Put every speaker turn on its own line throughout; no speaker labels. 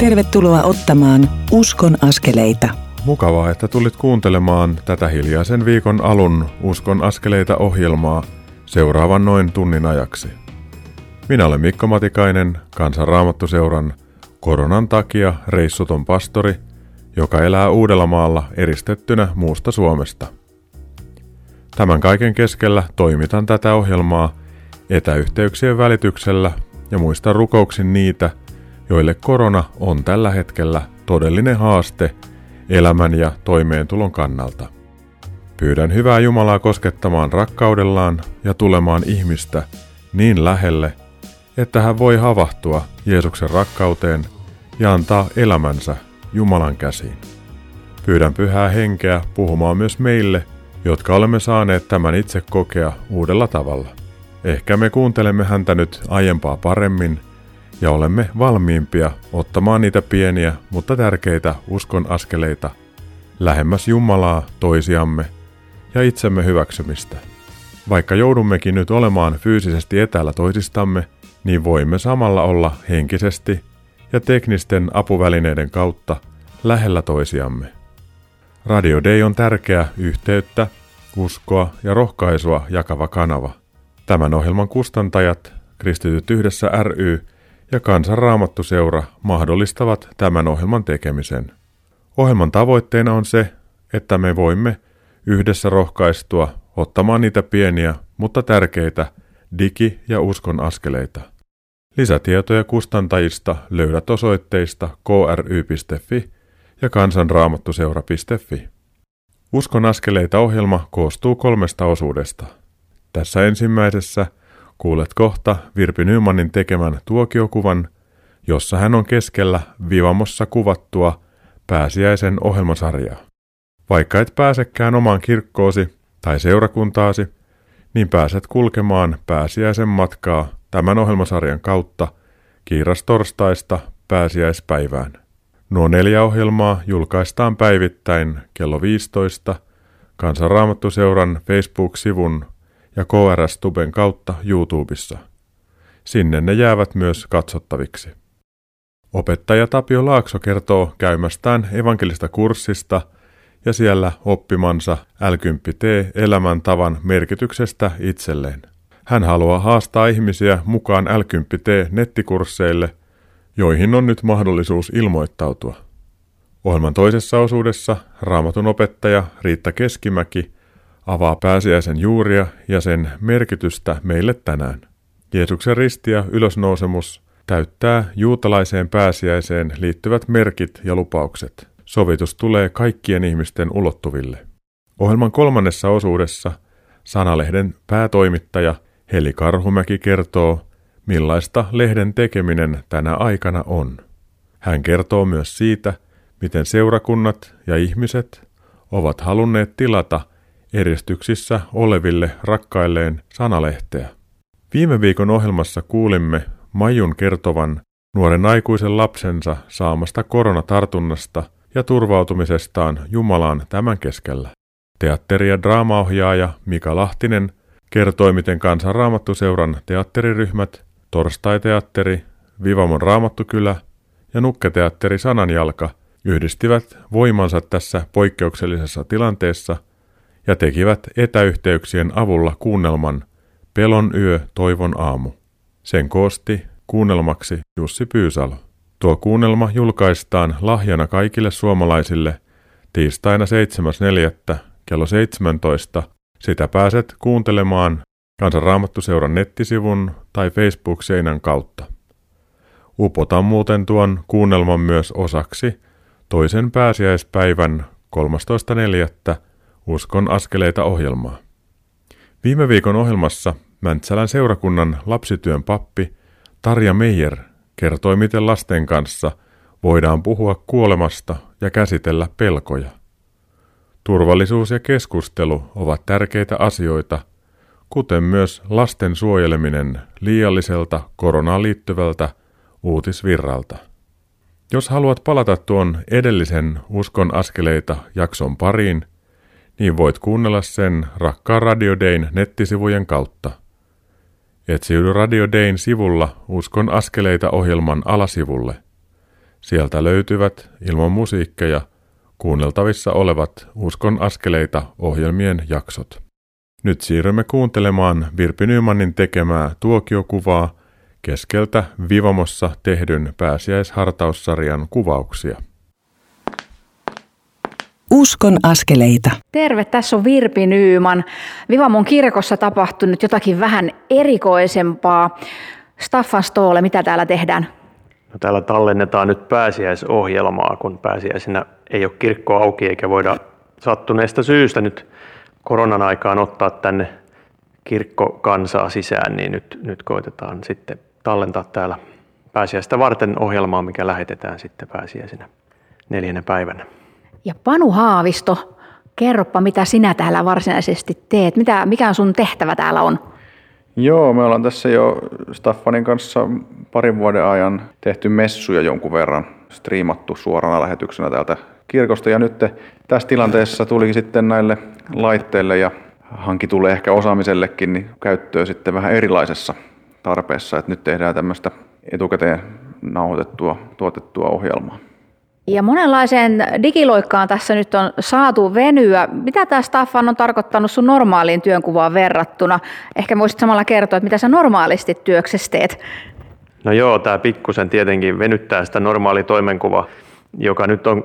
Tervetuloa ottamaan Uskon askeleita.
Mukavaa, että tulit kuuntelemaan tätä hiljaisen viikon alun Uskon askeleita ohjelmaa seuraavan noin tunnin ajaksi. Minä olen Mikko Matikainen, kansanraamattuseuran koronan takia reissuton pastori, joka elää Uudellamaalla eristettynä muusta Suomesta. Tämän kaiken keskellä toimitan tätä ohjelmaa etäyhteyksien välityksellä ja muistan rukouksin niitä, joille korona on tällä hetkellä todellinen haaste elämän ja toimeentulon kannalta. Pyydän hyvää Jumalaa koskettamaan rakkaudellaan ja tulemaan ihmistä niin lähelle, että hän voi havahtua Jeesuksen rakkauteen ja antaa elämänsä Jumalan käsiin. Pyydän pyhää henkeä puhumaan myös meille, jotka olemme saaneet tämän itse kokea uudella tavalla. Ehkä me kuuntelemme häntä nyt aiempaa paremmin ja olemme valmiimpia ottamaan niitä pieniä, mutta tärkeitä uskon askeleita lähemmäs Jumalaa toisiamme ja itsemme hyväksymistä. Vaikka joudummekin nyt olemaan fyysisesti etäällä toisistamme, niin voimme samalla olla henkisesti ja teknisten apuvälineiden kautta lähellä toisiamme. Radio Day on tärkeä yhteyttä, uskoa ja rohkaisua jakava kanava. Tämän ohjelman kustantajat, Kristityt yhdessä ry ja Kansanraamattuseura mahdollistavat tämän ohjelman tekemisen. Ohjelman tavoitteena on se, että me voimme yhdessä rohkaistua ottamaan niitä pieniä, mutta tärkeitä digi- ja uskon askeleita. Lisätietoja kustantajista löydät osoitteista kry.fi ja kansanraamattuseura.fi. Uskon askeleita ohjelma koostuu kolmesta osuudesta. Tässä ensimmäisessä kuulet kohta Virpi Nymanin tekemän tuokiokuvan, jossa hän on keskellä Vivamossa kuvattua pääsiäisen ohjelmasarjaa. Vaikka et pääsekään omaan kirkkoosi tai seurakuntaasi, niin pääset kulkemaan pääsiäisen matkaa tämän ohjelmasarjan kautta kiirastorstaista pääsiäispäivään. Nuo neljä ohjelmaa julkaistaan päivittäin kello 15 Kansanraamattuseuran Facebook-sivun ja KRS Tuben kautta YouTubessa. Sinne ne jäävät myös katsottaviksi. Opettaja Tapio Laakso kertoo käymästään evankelista kurssista ja siellä oppimansa l elämäntavan merkityksestä itselleen. Hän haluaa haastaa ihmisiä mukaan l nettikursseille, joihin on nyt mahdollisuus ilmoittautua. Ohjelman toisessa osuudessa raamatun opettaja Riitta Keskimäki avaa pääsiäisen juuria ja sen merkitystä meille tänään. Jeesuksen risti ja ylösnousemus täyttää juutalaiseen pääsiäiseen liittyvät merkit ja lupaukset. Sovitus tulee kaikkien ihmisten ulottuville. Ohjelman kolmannessa osuudessa Sanalehden päätoimittaja Heli Karhumäki kertoo, millaista lehden tekeminen tänä aikana on. Hän kertoo myös siitä, miten seurakunnat ja ihmiset ovat halunneet tilata eristyksissä oleville rakkailleen sanalehteä. Viime viikon ohjelmassa kuulimme Majun kertovan nuoren aikuisen lapsensa saamasta koronatartunnasta ja turvautumisestaan Jumalaan tämän keskellä. Teatteri- ja draamaohjaaja Mika Lahtinen kertoi, miten kansanraamattuseuran teatteriryhmät, Torstai-teatteri, Vivamon raamattukylä ja Nukketeatteri Sananjalka yhdistivät voimansa tässä poikkeuksellisessa tilanteessa – ja tekivät etäyhteyksien avulla kuunnelman Pelon yö, toivon aamu. Sen koosti kuunnelmaksi Jussi Pyysalo. Tuo kuunnelma julkaistaan lahjana kaikille suomalaisille tiistaina 7.4. kello 17. Sitä pääset kuuntelemaan Kansanraamattuseuran nettisivun tai Facebook-seinän kautta. Upotan muuten tuon kuunnelman myös osaksi toisen pääsiäispäivän 13.4 Uskon askeleita ohjelmaa. Viime viikon ohjelmassa Mäntsälän seurakunnan lapsityön pappi Tarja Meijer kertoi, miten lasten kanssa voidaan puhua kuolemasta ja käsitellä pelkoja. Turvallisuus ja keskustelu ovat tärkeitä asioita, kuten myös lasten suojeleminen liialliselta koronaan liittyvältä uutisvirralta. Jos haluat palata tuon edellisen Uskon askeleita jakson pariin, niin voit kuunnella sen rakkaan Radio Dayn nettisivujen kautta. Etsiydy Radio Dayn sivulla Uskon askeleita ohjelman alasivulle. Sieltä löytyvät ilman musiikkeja kuunneltavissa olevat Uskon askeleita ohjelmien jaksot. Nyt siirrymme kuuntelemaan Virpi Nymanin tekemää tuokiokuvaa keskeltä Vivamossa tehdyn pääsiäishartaussarjan kuvauksia.
Uskon askeleita.
Terve, tässä on Virpi Nyyman. Vivamon kirkossa tapahtunut jotakin vähän erikoisempaa. Staffan Stoole, mitä täällä tehdään?
No, täällä tallennetaan nyt pääsiäisohjelmaa, kun pääsiäisenä ei ole kirkko auki eikä voida sattuneesta syystä nyt koronan aikaan ottaa tänne kirkkokansaa sisään, niin nyt, nyt koitetaan sitten tallentaa täällä pääsiäistä varten ohjelmaa, mikä lähetetään sitten pääsiäisenä neljänä päivänä.
Ja Panu Haavisto, kerropa mitä sinä täällä varsinaisesti teet. Mitä, mikä sun tehtävä täällä on?
Joo, me ollaan tässä jo Staffanin kanssa parin vuoden ajan tehty messuja jonkun verran, striimattu suorana lähetyksenä täältä kirkosta. Ja nyt tässä tilanteessa tuli sitten näille laitteille ja hankitulle ehkä osaamisellekin niin käyttöön sitten vähän erilaisessa tarpeessa. Että nyt tehdään tämmöistä etukäteen nauhoitettua, tuotettua ohjelmaa.
Ja monenlaiseen digiloikkaan tässä nyt on saatu venyä. Mitä tämä Staffan on tarkoittanut sun normaaliin työnkuvaan verrattuna? Ehkä voisit samalla kertoa, että mitä sä normaalisti työksessä teet?
No joo, tämä pikkusen tietenkin venyttää sitä normaali toimenkuva, joka nyt on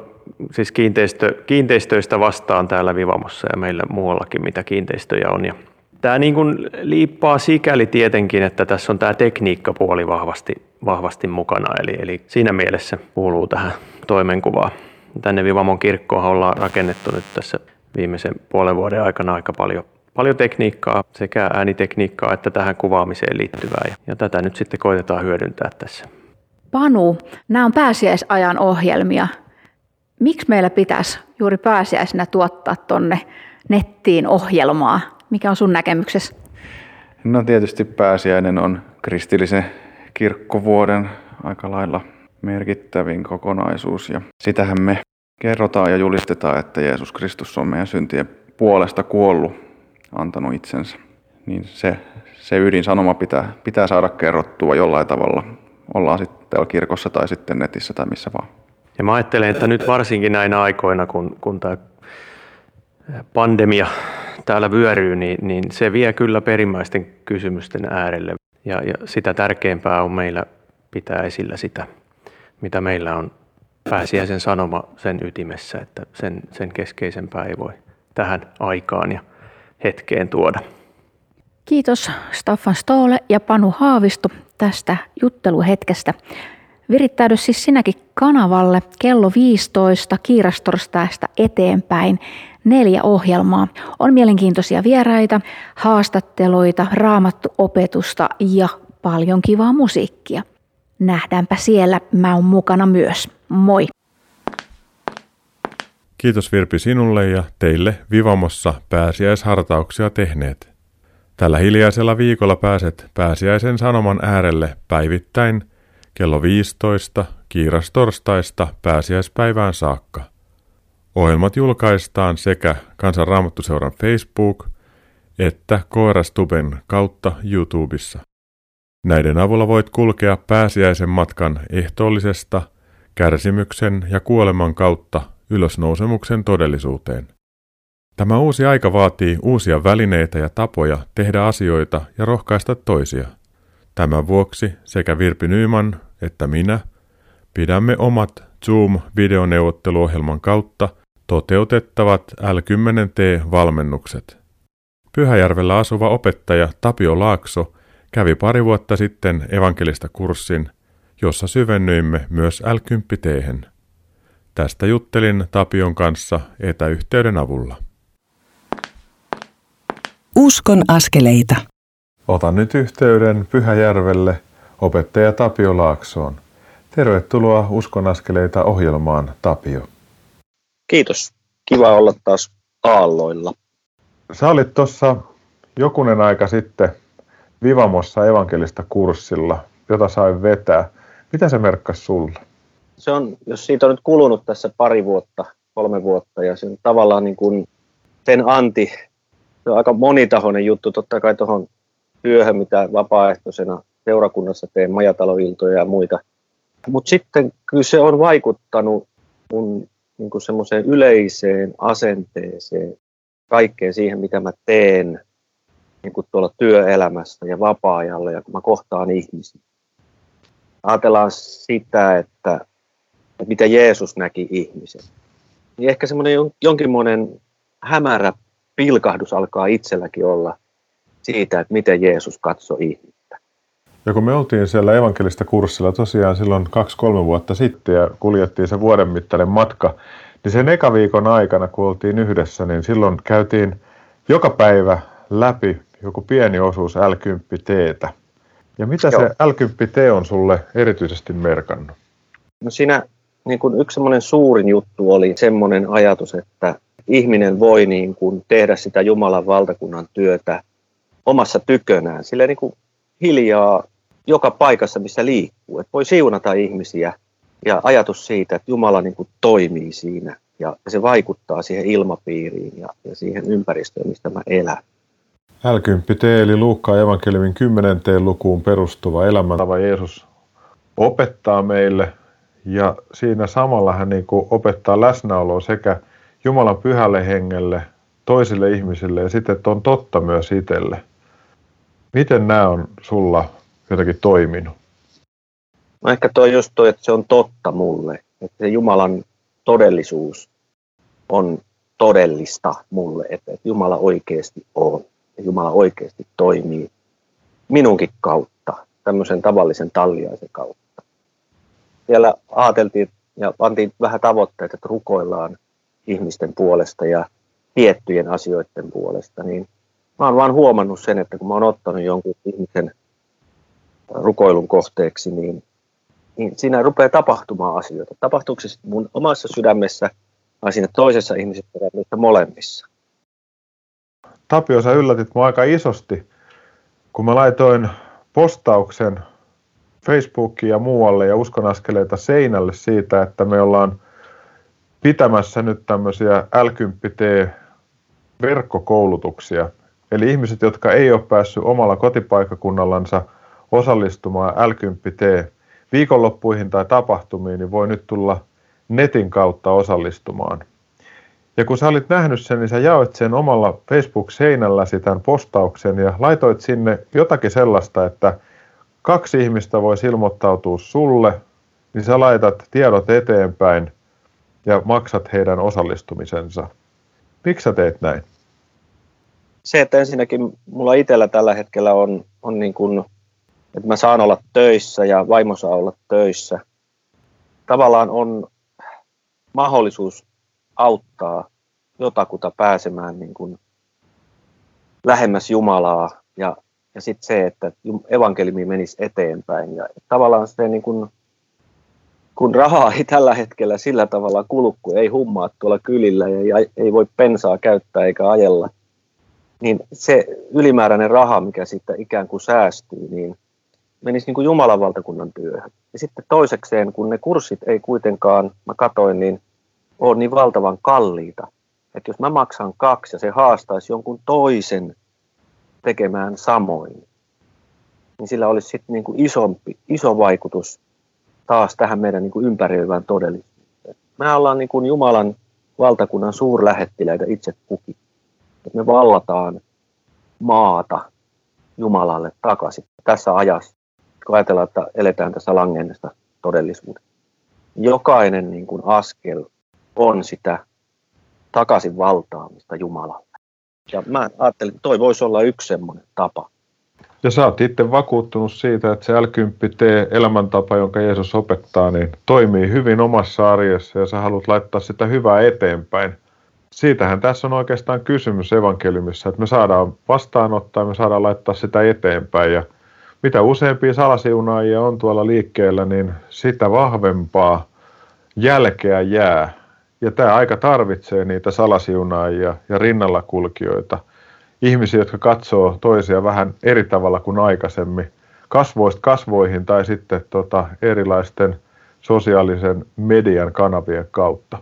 siis kiinteistö, kiinteistöistä vastaan täällä Vivamossa ja meillä muuallakin, mitä kiinteistöjä on. Ja tämä niin kuin liippaa sikäli tietenkin, että tässä on tämä tekniikkapuoli vahvasti, vahvasti mukana, eli, eli siinä mielessä kuuluu tähän toimenkuvaan. Tänne Vivamon kirkkoon ollaan rakennettu nyt tässä viimeisen puolen vuoden aikana aika paljon, paljon tekniikkaa, sekä äänitekniikkaa että tähän kuvaamiseen liittyvää. Ja, ja tätä nyt sitten koitetaan hyödyntää tässä.
Panu, nämä on pääsiäisajan ohjelmia. Miksi meillä pitäisi juuri pääsiäisenä tuottaa tuonne nettiin ohjelmaa? Mikä on sun näkemyksessä?
No tietysti pääsiäinen on kristillisen kirkkovuoden aika lailla merkittävin kokonaisuus ja sitähän me kerrotaan ja julistetaan, että Jeesus Kristus on meidän syntien puolesta kuollut, antanut itsensä. Niin se, se ydinsanoma pitää, pitää saada kerrottua jollain tavalla. Ollaan sitten täällä kirkossa tai sitten netissä tai missä vaan.
Ja mä ajattelen, että nyt varsinkin näinä aikoina, kun, kun tämä pandemia täällä vyöryy, niin, niin se vie kyllä perimmäisten kysymysten äärelle. Ja, ja sitä tärkeämpää on meillä pitää esillä sitä, mitä meillä on pääsiäisen sanoma sen ytimessä, että sen, sen keskeisempää ei voi tähän aikaan ja hetkeen tuoda.
Kiitos Staffan Stoole ja Panu Haavisto tästä jutteluhetkestä. Virittäydy siis sinäkin kanavalle kello 15 kiirastorstaista eteenpäin. Neljä ohjelmaa. On mielenkiintoisia vieraita, haastatteluita, raamattuopetusta ja paljon kivaa musiikkia. Nähdäänpä siellä, mä oon mukana myös. Moi!
Kiitos Virpi sinulle ja teille Vivamossa pääsiäishartauksia tehneet. Tällä hiljaisella viikolla pääset pääsiäisen sanoman äärelle päivittäin – kello 15 kiirastorstaista pääsiäispäivään saakka. Ohjelmat julkaistaan sekä Kansanraamattuseuran Facebook että Koirastuben kautta YouTubessa. Näiden avulla voit kulkea pääsiäisen matkan ehtoollisesta, kärsimyksen ja kuoleman kautta ylösnousemuksen todellisuuteen. Tämä uusi aika vaatii uusia välineitä ja tapoja tehdä asioita ja rohkaista toisia. Tämän vuoksi sekä Virpi Nyman että minä pidämme omat Zoom-videoneuvotteluohjelman kautta toteutettavat L10T-valmennukset. Pyhäjärvellä asuva opettaja Tapio Laakso kävi pari vuotta sitten evankelista kurssin, jossa syvennyimme myös L10T. Tästä juttelin Tapion kanssa etäyhteyden avulla.
Uskon askeleita.
Otan nyt yhteyden Pyhäjärvelle opettaja Tapio Laaksoon. Tervetuloa Uskon askeleita ohjelmaan, Tapio.
Kiitos. Kiva olla taas aalloilla.
Sä olit tuossa jokunen aika sitten Vivamossa evankelista kurssilla, jota sain vetää. Mitä se merkkasi sulle?
Se on, jos siitä on nyt kulunut tässä pari vuotta, kolme vuotta, ja se on tavallaan niin kuin sen anti, se on aika monitahoinen juttu, totta kai tuohon työhön, mitä vapaaehtoisena seurakunnassa teen majataloiltoja ja muita, Mutta sitten kyllä se on vaikuttanut mun niin semmoiseen yleiseen asenteeseen, kaikkeen siihen, mitä mä teen niin kuin tuolla työelämässä ja vapaa-ajalla ja kun mä kohtaan ihmisiä. Ajatellaan sitä, että, että mitä Jeesus näki ihmisen. Niin ehkä semmoinen jonkinmoinen hämärä pilkahdus alkaa itselläkin olla siitä, että miten Jeesus katsoi ihmistä.
Ja kun me oltiin siellä evankelista kurssilla tosiaan silloin kaksi-kolme vuotta sitten ja kuljettiin se vuoden mittainen matka, niin sen eka viikon aikana, kun oltiin yhdessä, niin silloin käytiin joka päivä läpi joku pieni osuus L10Ttä. Ja mitä Joo. se L10T on sulle erityisesti merkannut?
No siinä niin kuin yksi semmoinen suurin juttu oli semmoinen ajatus, että ihminen voi niin kuin tehdä sitä Jumalan valtakunnan työtä omassa tykönään, sille niin kuin hiljaa joka paikassa, missä liikkuu. Että voi siunata ihmisiä ja ajatus siitä, että Jumala niin kuin toimii siinä ja se vaikuttaa siihen ilmapiiriin ja, ja siihen ympäristöön, mistä mä elän.
L10T eli Luukkaan evankeliumin 10. lukuun perustuva elämäntava Jeesus opettaa meille ja siinä samalla hän niin kuin opettaa läsnäoloa sekä Jumalan pyhälle hengelle, toisille ihmisille ja sitten, että on totta myös itselle. Miten nämä on sulla jotenkin toiminut?
No ehkä toi just toi, että se on totta mulle. Että se Jumalan todellisuus on todellista mulle, että Jumala oikeasti on. Ja Jumala oikeasti toimii minunkin kautta, tämmöisen tavallisen talliaisen kautta. Siellä ajateltiin ja pantiin vähän tavoitteet, että rukoillaan ihmisten puolesta ja tiettyjen asioiden puolesta, niin mä oon vaan huomannut sen, että kun mä oon ottanut jonkun ihmisen rukoilun kohteeksi, niin, niin siinä rupeaa tapahtumaan asioita. Tapahtuuko se mun omassa sydämessä vai siinä toisessa ihmisessä vai molemmissa?
Tapio, sä yllätit mua aika isosti, kun mä laitoin postauksen Facebookiin ja muualle ja uskonaskeleita seinälle siitä, että me ollaan pitämässä nyt tämmöisiä L10T-verkkokoulutuksia. Eli ihmiset, jotka ei ole päässyt omalla kotipaikakunnallansa osallistumaan L10T viikonloppuihin tai tapahtumiin, niin voi nyt tulla netin kautta osallistumaan. Ja kun sä olit nähnyt sen, niin sä jaoit sen omalla Facebook-seinälläsi tämän postauksen ja laitoit sinne jotakin sellaista, että kaksi ihmistä voisi ilmoittautua sulle, niin sä laitat tiedot eteenpäin ja maksat heidän osallistumisensa. Miksi sä teet näin?
Se, että ensinnäkin mulla itsellä tällä hetkellä on, on niin kuin, että mä saan olla töissä ja vaimo saa olla töissä. Tavallaan on mahdollisuus auttaa jotakuta pääsemään niin kuin lähemmäs Jumalaa ja, ja sitten se, että evankeliumi menisi eteenpäin. Ja tavallaan se niin kuin kun rahaa ei tällä hetkellä sillä tavalla kulu, kun ei hummaa tuolla kylillä ja ei voi pensaa käyttää eikä ajella, niin se ylimääräinen raha, mikä siitä ikään kuin säästyy, niin menisi niin kuin Jumalan valtakunnan työhön. Ja sitten toisekseen, kun ne kurssit ei kuitenkaan, mä katoin, niin on niin valtavan kalliita, että jos mä maksan kaksi ja se haastaisi jonkun toisen tekemään samoin, niin sillä olisi sitten niin kuin isompi, iso vaikutus taas tähän meidän niin kuin ympäröivään todellisuuteen. Me ollaan niin kuin Jumalan valtakunnan suurlähettiläitä itse kukin. Että me vallataan maata Jumalalle takaisin tässä ajassa, kun ajatellaan, että eletään tässä langennesta todellisuudessa. Jokainen niin kuin askel on sitä takaisin valtaamista Jumalalle. Ja mä ajattelin, että toi voisi olla yksi semmoinen tapa.
Ja sä oot itse vakuuttunut siitä, että se L10T-elämäntapa, jonka Jeesus opettaa, niin toimii hyvin omassa arjessa ja sä haluat laittaa sitä hyvää eteenpäin. Siitähän tässä on oikeastaan kysymys evankeliumissa, että me saadaan vastaanottaa ja me saadaan laittaa sitä eteenpäin. Ja mitä useampia salasiunaajia on tuolla liikkeellä, niin sitä vahvempaa jälkeä jää. Ja tämä aika tarvitsee niitä salasiunaajia ja rinnalla kulkijoita – ihmisiä, jotka katsoo toisia vähän eri tavalla kuin aikaisemmin, kasvoista kasvoihin tai sitten tota, erilaisten sosiaalisen median kanavien kautta.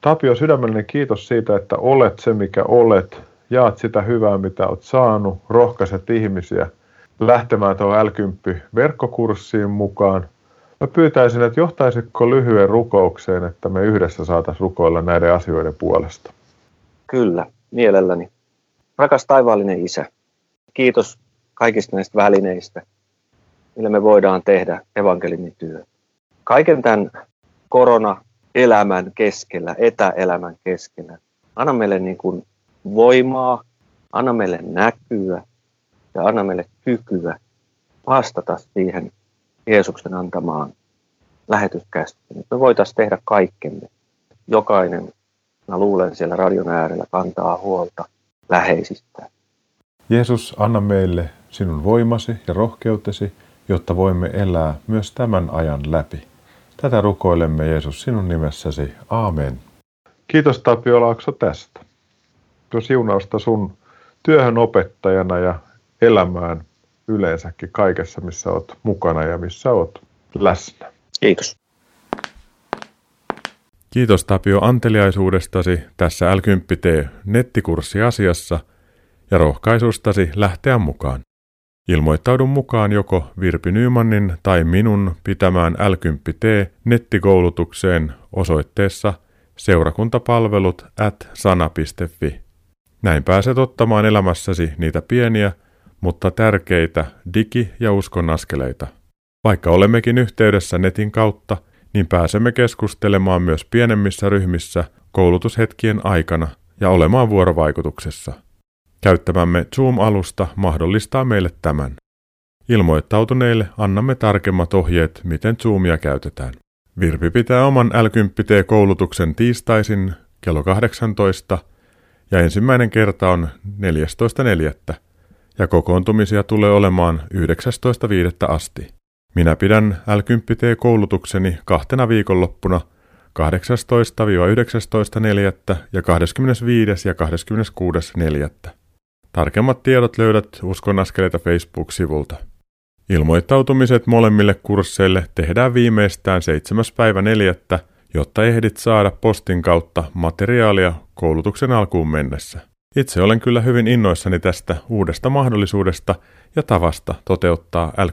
Tapio, sydämellinen kiitos siitä, että olet se, mikä olet, jaat sitä hyvää, mitä olet saanut, rohkaiset ihmisiä lähtemään tuohon L10-verkkokurssiin mukaan.
Mä pyytäisin, että johtaisitko lyhyen rukoukseen, että me yhdessä saataisiin rukoilla näiden asioiden puolesta.
Kyllä, mielelläni. Rakas taivaallinen Isä, kiitos kaikista näistä välineistä, millä me voidaan tehdä evankeliumityö. Kaiken tämän korona-elämän keskellä, etäelämän keskellä, anna meille niin kuin voimaa, anna meille näkyä ja anna meille kykyä vastata siihen Jeesuksen antamaan lähetyskäskyyn. Me voitaisiin tehdä kaikkemme. Jokainen, mä luulen siellä radion äärellä, kantaa huolta läheisistä.
Jeesus, anna meille sinun voimasi ja rohkeutesi, jotta voimme elää myös tämän ajan läpi. Tätä rukoilemme Jeesus sinun nimessäsi. Aamen. Kiitos Tapio Laakso tästä. Tuo siunausta sun työhön opettajana ja elämään yleensäkin kaikessa, missä olet mukana ja missä olet läsnä.
Kiitos.
Kiitos Tapio anteliaisuudestasi tässä l nettikurssi-asiassa ja rohkaisustasi lähteä mukaan. Ilmoittaudun mukaan joko Virpi Nymanin tai minun pitämään l nettikoulutukseen osoitteessa seurakuntapalvelut at sana.fi. Näin pääset ottamaan elämässäsi niitä pieniä, mutta tärkeitä digi- ja uskon askeleita. Vaikka olemmekin yhteydessä netin kautta, niin pääsemme keskustelemaan myös pienemmissä ryhmissä koulutushetkien aikana ja olemaan vuorovaikutuksessa. Käyttämämme Zoom-alusta mahdollistaa meille tämän. Ilmoittautuneille annamme tarkemmat ohjeet, miten Zoomia käytetään. Virpi pitää oman l koulutuksen tiistaisin kello 18 ja ensimmäinen kerta on 14.4. ja kokoontumisia tulee olemaan 19.5. asti. Minä pidän l koulutukseni kahtena viikonloppuna 18-19.4. ja 25. ja 26.4. Tarkemmat tiedot löydät Uskon askeleita Facebook-sivulta. Ilmoittautumiset molemmille kursseille tehdään viimeistään 7. päivä 4 jotta ehdit saada postin kautta materiaalia koulutuksen alkuun mennessä. Itse olen kyllä hyvin innoissani tästä uudesta mahdollisuudesta ja tavasta toteuttaa l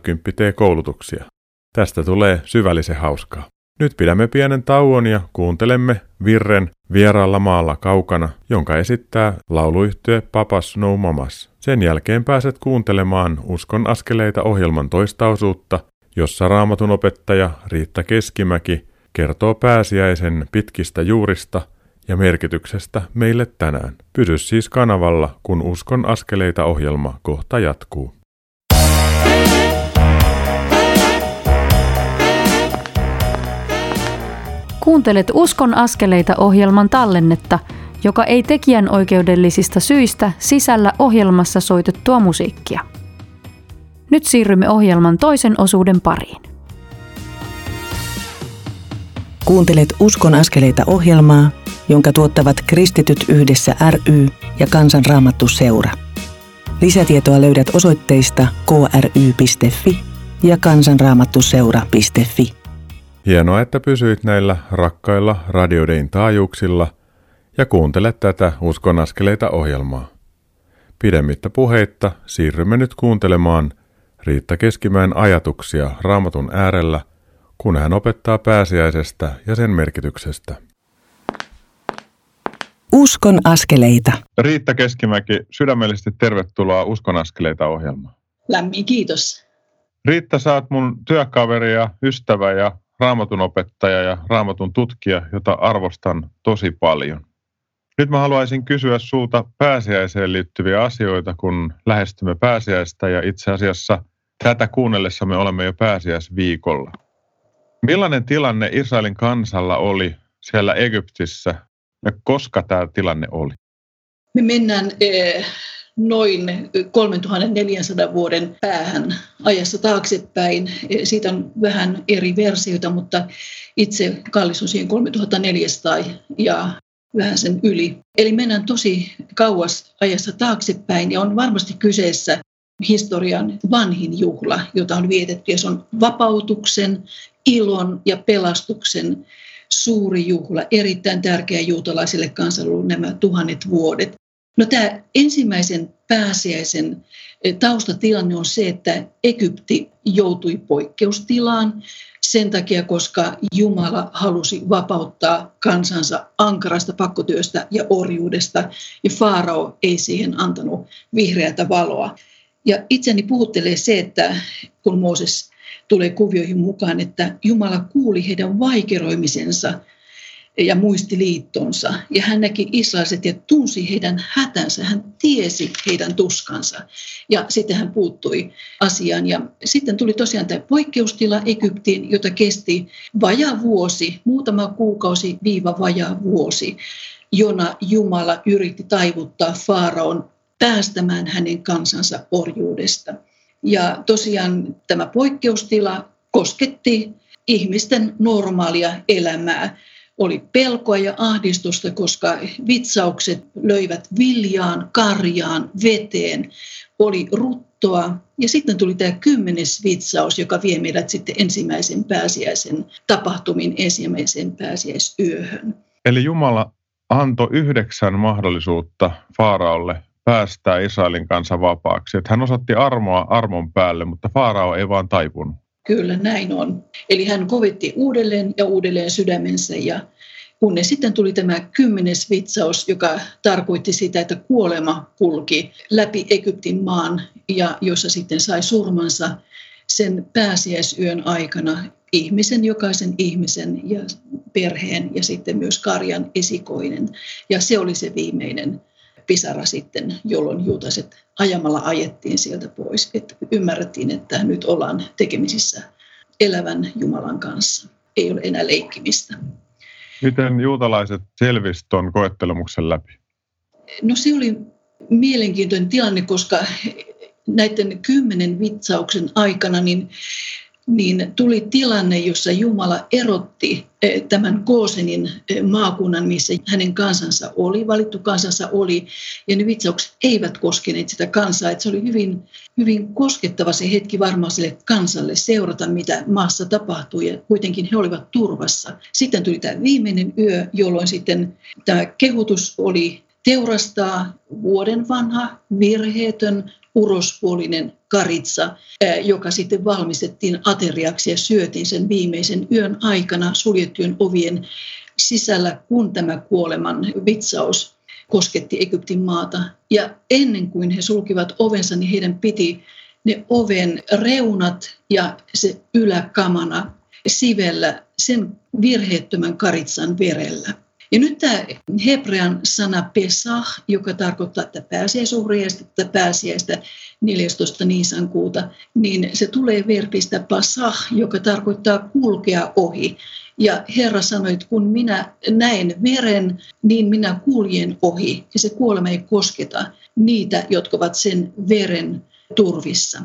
koulutuksia Tästä tulee syvällisen hauskaa. Nyt pidämme pienen tauon ja kuuntelemme Virren Vieraalla maalla kaukana, jonka esittää lauluyhtye Papas No Mamas. Sen jälkeen pääset kuuntelemaan Uskon askeleita ohjelman toistaosuutta, jossa raamatun opettaja Riitta Keskimäki kertoo pääsiäisen pitkistä juurista ja merkityksestä meille tänään. Pysy siis kanavalla, kun Uskon askeleita ohjelma kohta jatkuu.
Kuuntelet Uskon askeleita ohjelman tallennetta, joka ei tekijän oikeudellisista syistä sisällä ohjelmassa soitettua musiikkia. Nyt siirrymme ohjelman toisen osuuden pariin.
Kuuntelet Uskon askeleita ohjelmaa, jonka tuottavat Kristityt yhdessä ry ja Kansanraamattu seura. Lisätietoa löydät osoitteista kry.fi ja kansanraamattuseura.fi.
Hienoa, että pysyit näillä rakkailla radiodein taajuuksilla ja kuuntelet tätä Uskon askeleita ohjelmaa. Pidemmittä puheitta siirrymme nyt kuuntelemaan Riitta Keskimäen ajatuksia raamatun äärellä – kun hän opettaa pääsiäisestä ja sen merkityksestä.
Uskon askeleita.
Riitta Keskimäki, sydämellisesti tervetuloa Uskon askeleita ohjelmaan.
Lämmin kiitos.
Riitta, sä oot mun työkaveri ja ystävä ja raamatun opettaja ja raamatun tutkija, jota arvostan tosi paljon. Nyt mä haluaisin kysyä sulta pääsiäiseen liittyviä asioita, kun lähestymme pääsiäistä ja itse asiassa tätä kuunnellessa me olemme jo pääsiäisviikolla. Millainen tilanne Israelin kansalla oli siellä Egyptissä ja koska tämä tilanne oli?
Me mennään eh, noin 3400 vuoden päähän ajassa taaksepäin. Eh, siitä on vähän eri versioita, mutta itse kallisun siihen 3400 ja vähän sen yli. Eli mennään tosi kauas ajassa taaksepäin ja on varmasti kyseessä historian vanhin juhla, jota on vietetty ja se on vapautuksen, ilon ja pelastuksen suuri juhla, erittäin tärkeä juutalaisille kansalle nämä tuhannet vuodet. No tämä ensimmäisen pääsiäisen eh, taustatilanne on se, että Egypti joutui poikkeustilaan sen takia, koska Jumala halusi vapauttaa kansansa ankarasta pakkotyöstä ja orjuudesta, ja Faarao ei siihen antanut vihreätä valoa. Ja itseni puhuttelee se, että kun Mooses tulee kuvioihin mukaan, että Jumala kuuli heidän vaikeroimisensa ja muisti liittonsa. Ja hän näki israeliset ja tunsi heidän hätänsä, hän tiesi heidän tuskansa. Ja sitten hän puuttui asiaan. Ja sitten tuli tosiaan tämä poikkeustila Egyptiin, jota kesti vajaa vuosi, muutama kuukausi viiva vajaa vuosi, jona Jumala yritti taivuttaa Faaraon päästämään hänen kansansa orjuudesta. Ja tosiaan tämä poikkeustila kosketti ihmisten normaalia elämää. Oli pelkoa ja ahdistusta, koska vitsaukset löivät viljaan, karjaan, veteen. Oli ruttoa ja sitten tuli tämä kymmenes vitsaus, joka vie meidät sitten ensimmäisen pääsiäisen tapahtumin ensimmäisen pääsiäisyöhön.
Eli Jumala antoi yhdeksän mahdollisuutta Faaraolle päästää Israelin kanssa vapaaksi. Että hän osoitti armoa armon päälle, mutta Faarao ei vaan taipunut.
Kyllä, näin on. Eli hän kovitti uudelleen ja uudelleen sydämensä ja kunnes sitten tuli tämä kymmenes vitsaus, joka tarkoitti sitä, että kuolema kulki läpi Egyptin maan ja jossa sitten sai surmansa sen pääsiäisyön aikana ihmisen, jokaisen ihmisen ja perheen ja sitten myös karjan esikoinen. Ja se oli se viimeinen pisara sitten, jolloin juutaset ajamalla ajettiin sieltä pois. Että ymmärrettiin, että nyt ollaan tekemisissä elävän Jumalan kanssa. Ei ole enää leikkimistä.
Miten juutalaiset selvisivät tuon koettelemuksen läpi?
No se oli mielenkiintoinen tilanne, koska näiden kymmenen vitsauksen aikana niin niin tuli tilanne, jossa Jumala erotti eh, tämän Koosenin eh, maakunnan, missä hänen kansansa oli, valittu kansansa oli, ja ne vitsaukset eivät koskeneet sitä kansaa. Että se oli hyvin, hyvin koskettava se hetki varmaan sille kansalle seurata, mitä maassa tapahtui, ja kuitenkin he olivat turvassa. Sitten tuli tämä viimeinen yö, jolloin sitten tämä kehutus oli teurastaa vuoden vanha, virheetön, urospuolinen karitsa, joka sitten valmistettiin ateriaksi ja syötiin sen viimeisen yön aikana suljettujen ovien sisällä, kun tämä kuoleman vitsaus kosketti Egyptin maata. Ja ennen kuin he sulkivat ovensa, niin heidän piti ne oven reunat ja se yläkamana sivellä sen virheettömän karitsan verellä. Ja nyt tämä hebrean sana pesah, joka tarkoittaa että pääsiäisuhriasta, että pääsiäistä 14. Niisankuuta, niin se tulee verbistä pasah, joka tarkoittaa kulkea ohi. Ja Herra sanoi, että kun minä näen veren, niin minä kuljen ohi. Ja se kuolema ei kosketa niitä, jotka ovat sen veren turvissa.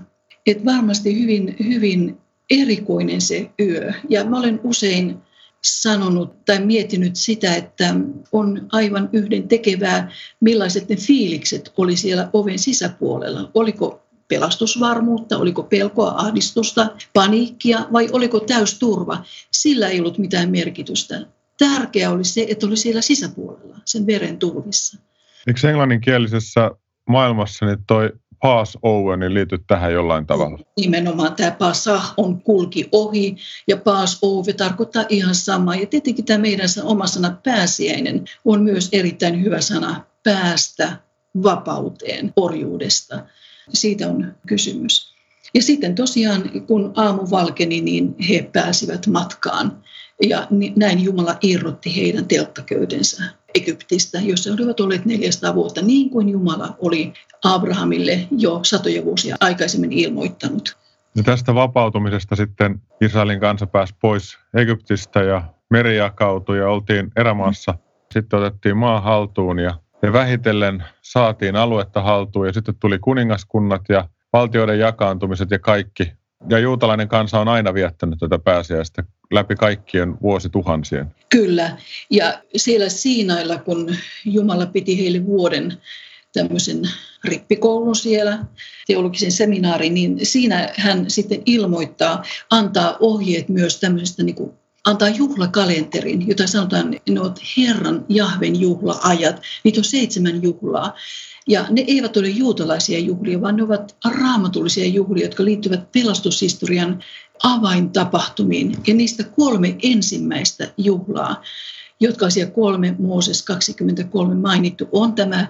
Et varmasti hyvin, hyvin erikoinen se yö. Ja mä olen usein sanonut tai miettinyt sitä, että on aivan yhden tekevää, millaiset ne fiilikset oli siellä oven sisäpuolella. Oliko pelastusvarmuutta, oliko pelkoa, ahdistusta, paniikkia vai oliko täysturva. Sillä ei ollut mitään merkitystä. Tärkeää oli se, että oli siellä sisäpuolella, sen veren turvissa.
Eikö englanninkielisessä maailmassa niin toi Passover niin liity tähän jollain tavalla?
Nimenomaan tämä Pasah on kulki ohi ja Passover tarkoittaa ihan samaa. Ja tietenkin tämä meidän oma sana pääsiäinen on myös erittäin hyvä sana päästä vapauteen orjuudesta. Siitä on kysymys. Ja sitten tosiaan, kun aamu valkeni, niin he pääsivät matkaan. Ja näin Jumala irrotti heidän telttaköytensä Egyptistä, jossa olivat olleet 400 vuotta, niin kuin Jumala oli Abrahamille jo satoja vuosia aikaisemmin ilmoittanut.
Ja tästä vapautumisesta sitten Israelin kansa pääsi pois Egyptistä ja meri jakautui ja oltiin erämaassa. Sitten otettiin maa haltuun ja vähitellen saatiin aluetta haltuun ja sitten tuli kuningaskunnat ja valtioiden jakaantumiset ja kaikki. Ja juutalainen kansa on aina viettänyt tätä pääsiäistä läpi kaikkien vuosituhansien.
Kyllä. Ja siellä Siinailla, kun Jumala piti heille vuoden tämmöisen rippikoulun siellä, teologisen seminaarin, niin siinä hän sitten ilmoittaa, antaa ohjeet myös tämmöisestä niin kuin antaa juhlakalenterin, jota sanotaan, ne ovat Herran Jahven juhlaajat. Niitä on seitsemän juhlaa. Ja ne eivät ole juutalaisia juhlia, vaan ne ovat raamatullisia juhlia, jotka liittyvät pelastushistorian avaintapahtumiin. Ja niistä kolme ensimmäistä juhlaa, jotka siellä kolme Mooses 23 mainittu, on tämä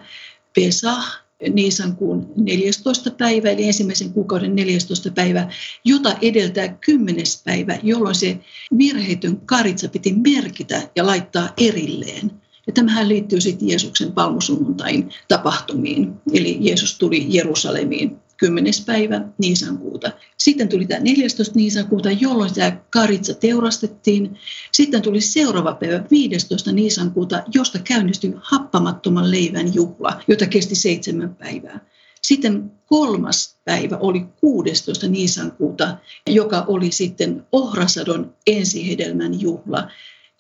Pesah, Niisan kuun 14. päivä, eli ensimmäisen kuukauden 14. päivä, jota edeltää 10. päivä, jolloin se virheitön karitsa piti merkitä ja laittaa erilleen. Ja tämähän liittyy sitten Jeesuksen palmusunnuntain tapahtumiin. Eli Jeesus tuli Jerusalemiin 10. päivä Niisankuuta. Sitten tuli tämä 14. Niisankuuta, jolloin tämä karitsa teurastettiin. Sitten tuli seuraava päivä 15. Niisankuuta, josta käynnistyi happamattoman leivän juhla, jota kesti seitsemän päivää. Sitten kolmas päivä oli 16. Niisankuuta, joka oli sitten ohrasadon ensihedelmän juhla.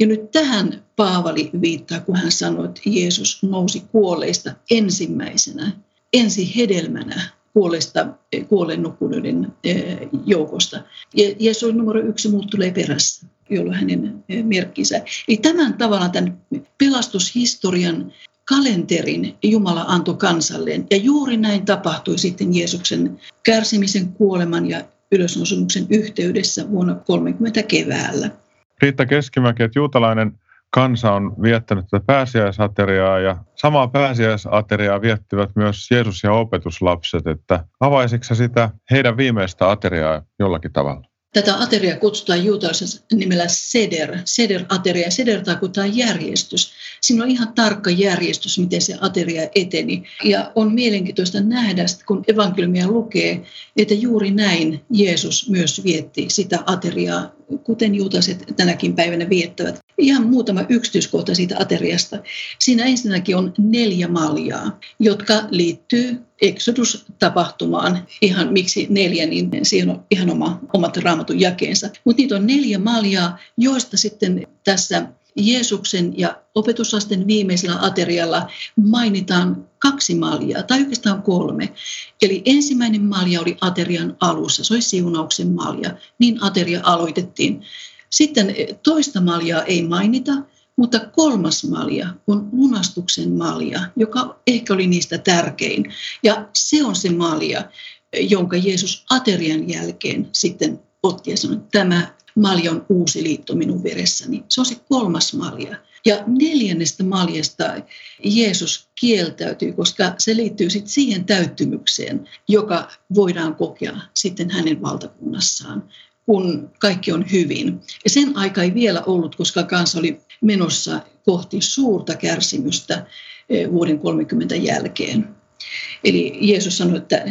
Ja nyt tähän Paavali viittaa, kun hän sanoi, että Jeesus nousi kuolleista ensimmäisenä, ensihedelmänä puolesta kuolleen nukkuneiden eh, joukosta. Ja Jeesus numero yksi muut tulee perässä, jolloin hänen eh, merkkinsä. Eli tämän tavalla tämän pelastushistorian kalenterin Jumala antoi kansalleen. Ja juuri näin tapahtui sitten Jeesuksen kärsimisen, kuoleman ja ylösnousemuksen yhteydessä vuonna 30 keväällä.
Riitta Keskimäki, että juutalainen kansa on viettänyt tätä pääsiäisateriaa ja samaa pääsiäisateriaa viettivät myös Jeesus ja opetuslapset, että avaisitko sitä heidän viimeistä ateriaa jollakin tavalla?
Tätä ateriaa kutsutaan juutalaisessa nimellä seder, seder-ateria. Seder tarkoittaa järjestys. Siinä on ihan tarkka järjestys, miten se ateria eteni. Ja on mielenkiintoista nähdä, kun evankeliumia lukee, että juuri näin Jeesus myös vietti sitä ateriaa, kuten juutalaiset tänäkin päivänä viettävät. Ihan muutama yksityiskohta siitä ateriasta. Siinä ensinnäkin on neljä maljaa, jotka liittyy Exodus-tapahtumaan. Ihan miksi neljä, niin siihen on ihan oma, omat raamatun jakeensa. Mutta niitä on neljä maljaa, joista sitten tässä Jeesuksen ja opetuslasten viimeisellä aterialla mainitaan kaksi maljaa, tai oikeastaan kolme. Eli ensimmäinen malja oli aterian alussa, se oli siunauksen malja, niin ateria aloitettiin. Sitten toista maljaa ei mainita, mutta kolmas malja on lunastuksen malja, joka ehkä oli niistä tärkein. Ja se on se malja, jonka Jeesus aterian jälkeen sitten otti ja sanoi, että tämä malja on uusi liitto minun veressäni. Se on se kolmas malja. Ja neljännestä maljasta Jeesus kieltäytyy, koska se liittyy sitten siihen täyttymykseen, joka voidaan kokea sitten hänen valtakunnassaan kun kaikki on hyvin. Ja sen aika ei vielä ollut, koska kansa oli menossa kohti suurta kärsimystä eh, vuoden 30 jälkeen. Eli Jeesus sanoi, että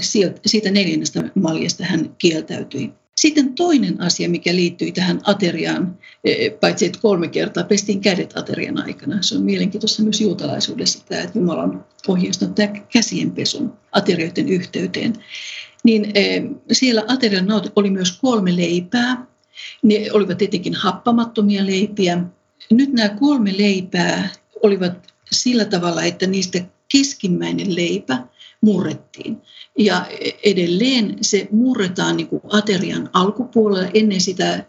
siitä neljännestä maljasta hän kieltäytyi. Sitten toinen asia, mikä liittyy tähän ateriaan, eh, paitsi että kolme kertaa pestiin kädet aterian aikana. Se on mielenkiintoista myös juutalaisuudessa, tämä, että Jumala on ohjeistanut tämä käsienpesun aterioiden yhteyteen niin eh, siellä aterian oli myös kolme leipää. Ne olivat tietenkin happamattomia leipiä. Nyt nämä kolme leipää olivat sillä tavalla, että niistä keskimmäinen leipä murrettiin. Ja edelleen se murretaan niin kuin aterian alkupuolella ennen sitä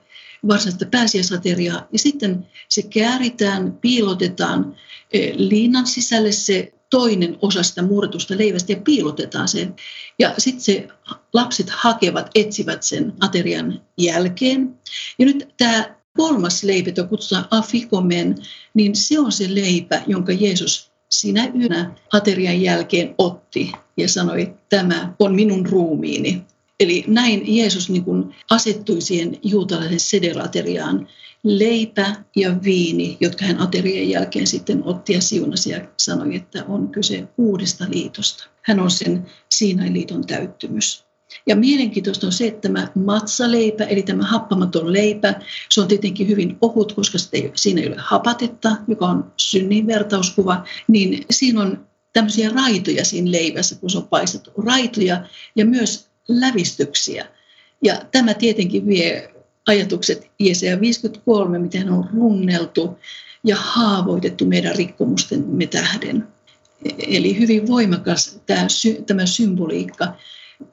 varsinaista pääsiäisateriaa. Ja sitten se kääritään, piilotetaan eh, liinan sisälle se toinen osa sitä murretusta leivästä ja piilotetaan sen. Ja sitten se lapset hakevat, etsivät sen aterian jälkeen. Ja nyt tämä kolmas leipä, jota kutsutaan afikomen, niin se on se leipä, jonka Jeesus sinä yönä aterian jälkeen otti ja sanoi, että tämä on minun ruumiini. Eli näin Jeesus niin kuin asettui siihen juutalaisen sederateriaan leipä ja viini, jotka hän aterian jälkeen sitten otti ja siunasi ja sanoi, että on kyse uudesta liitosta. Hän on sen Siinain-liiton täyttymys. Ja mielenkiintoista on se, että tämä matsaleipä, eli tämä happamaton leipä, se on tietenkin hyvin ohut, koska ei, siinä ei ole hapatetta, joka on synnin vertauskuva, niin siinä on tämmöisiä raitoja siinä leivässä, kun se on paistettu. Raitoja ja myös lävistyksiä. Ja tämä tietenkin vie ajatukset Jesaja 53, miten on runneltu ja haavoitettu meidän rikkomustemme tähden. Eli hyvin voimakas tämä, tämä symboliikka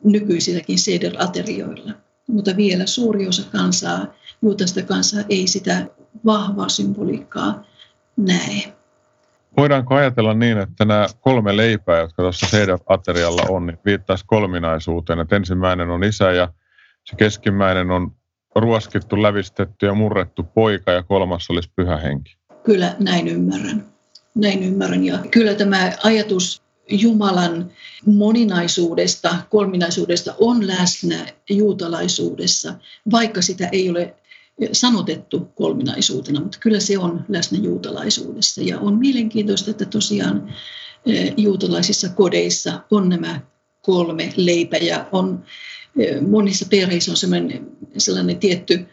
nykyisilläkin seder-aterioilla. Mutta vielä suuri osa kansaa juutalaista kansaa ei sitä vahvaa symboliikkaa näe.
Voidaanko ajatella niin, että nämä kolme leipää, jotka tuossa teidän aterialla on, niin viittaisi kolminaisuuteen, että ensimmäinen on isä ja se keskimmäinen on ruoskittu, lävistetty ja murrettu poika ja kolmas olisi pyhä henki.
Kyllä näin ymmärrän. Näin ymmärrän. Ja kyllä tämä ajatus Jumalan moninaisuudesta, kolminaisuudesta on läsnä juutalaisuudessa, vaikka sitä ei ole sanotettu kolminaisuutena, mutta kyllä se on läsnä juutalaisuudessa. Ja on mielenkiintoista, että tosiaan e, juutalaisissa kodeissa on nämä kolme leipä ja on e, monissa perheissä on sellainen, sellainen tietty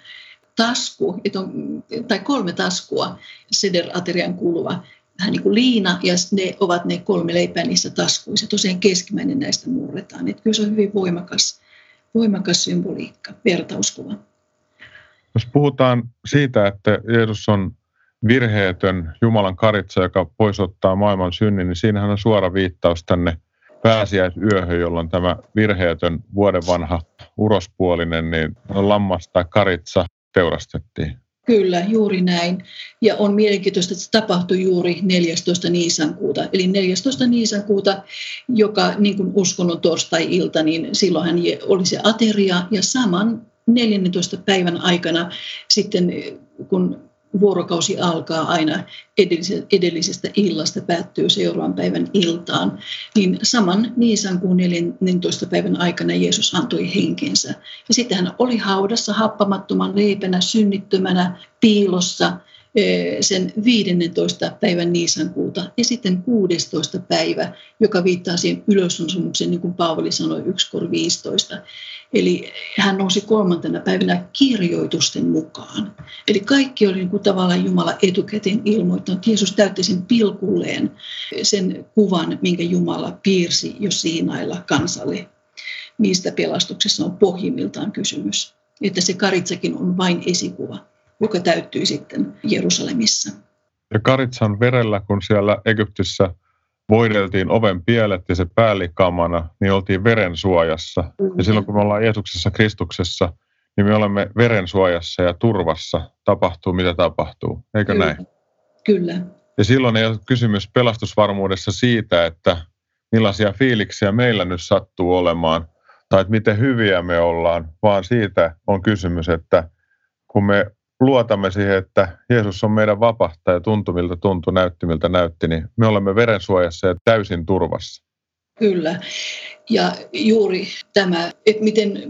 tasku, että on, tai kolme taskua sederaterian kuuluva vähän niin kuin liina, ja ne ovat ne kolme leipää niissä taskuissa. Tosiaan keskimmäinen näistä murretaan. Että kyllä se on hyvin voimakas, voimakas symboliikka, vertauskuva.
Jos puhutaan siitä, että Jeesus on virheetön Jumalan karitsa, joka poisottaa maailman synnin, niin siinähän on suora viittaus tänne pääsiäisyöhön, jolloin tämä virheetön vuoden vanha urospuolinen niin lammas tai karitsa teurastettiin.
Kyllä, juuri näin. Ja on mielenkiintoista, että se tapahtui juuri 14. Niisankuuta. Eli 14. Niisankuuta, joka niin kuin uskonnon torstai-ilta, niin silloinhan oli se ateria ja saman 14. päivän aikana sitten, kun vuorokausi alkaa aina edellisestä illasta, päättyy seuraavan päivän iltaan, niin saman Niisankuun 14. päivän aikana Jeesus antoi henkensä. Ja sitten hän oli haudassa happamattoman leipänä, synnittömänä, piilossa – sen 15. päivän Niisankuuta ja sitten 16. päivä, joka viittaa siihen ylösnousemukseen, niin kuin Paavali sanoi 1 15. Eli hän nousi kolmantena päivänä kirjoitusten mukaan. Eli kaikki oli niin kuin tavallaan Jumala etukäteen ilmoittanut. Jeesus täytti sen pilkulleen sen kuvan, minkä Jumala piirsi jo Siinailla kansalle. Mistä pelastuksessa on pohjimmiltaan kysymys. Että se karitsakin on vain esikuva joka täyttyi sitten Jerusalemissa.
Ja Karitsan verellä, kun siellä Egyptissä voideltiin oven pielet ja se päällikamana, niin oltiin veren suojassa. Ja silloin kun me ollaan Jeesuksessa Kristuksessa, niin me olemme veren suojassa ja turvassa, tapahtuu mitä tapahtuu. Eikö
Kyllä.
näin?
Kyllä.
Ja silloin ei ole kysymys pelastusvarmuudessa siitä, että millaisia fiiliksiä meillä nyt sattuu olemaan, tai että miten hyviä me ollaan, vaan siitä on kysymys, että kun me luotamme siihen, että Jeesus on meidän vapahtaja, tuntumilta tuntu, näyttimiltä näytti, niin me olemme verensuojassa ja täysin turvassa.
Kyllä. Ja juuri tämä, että miten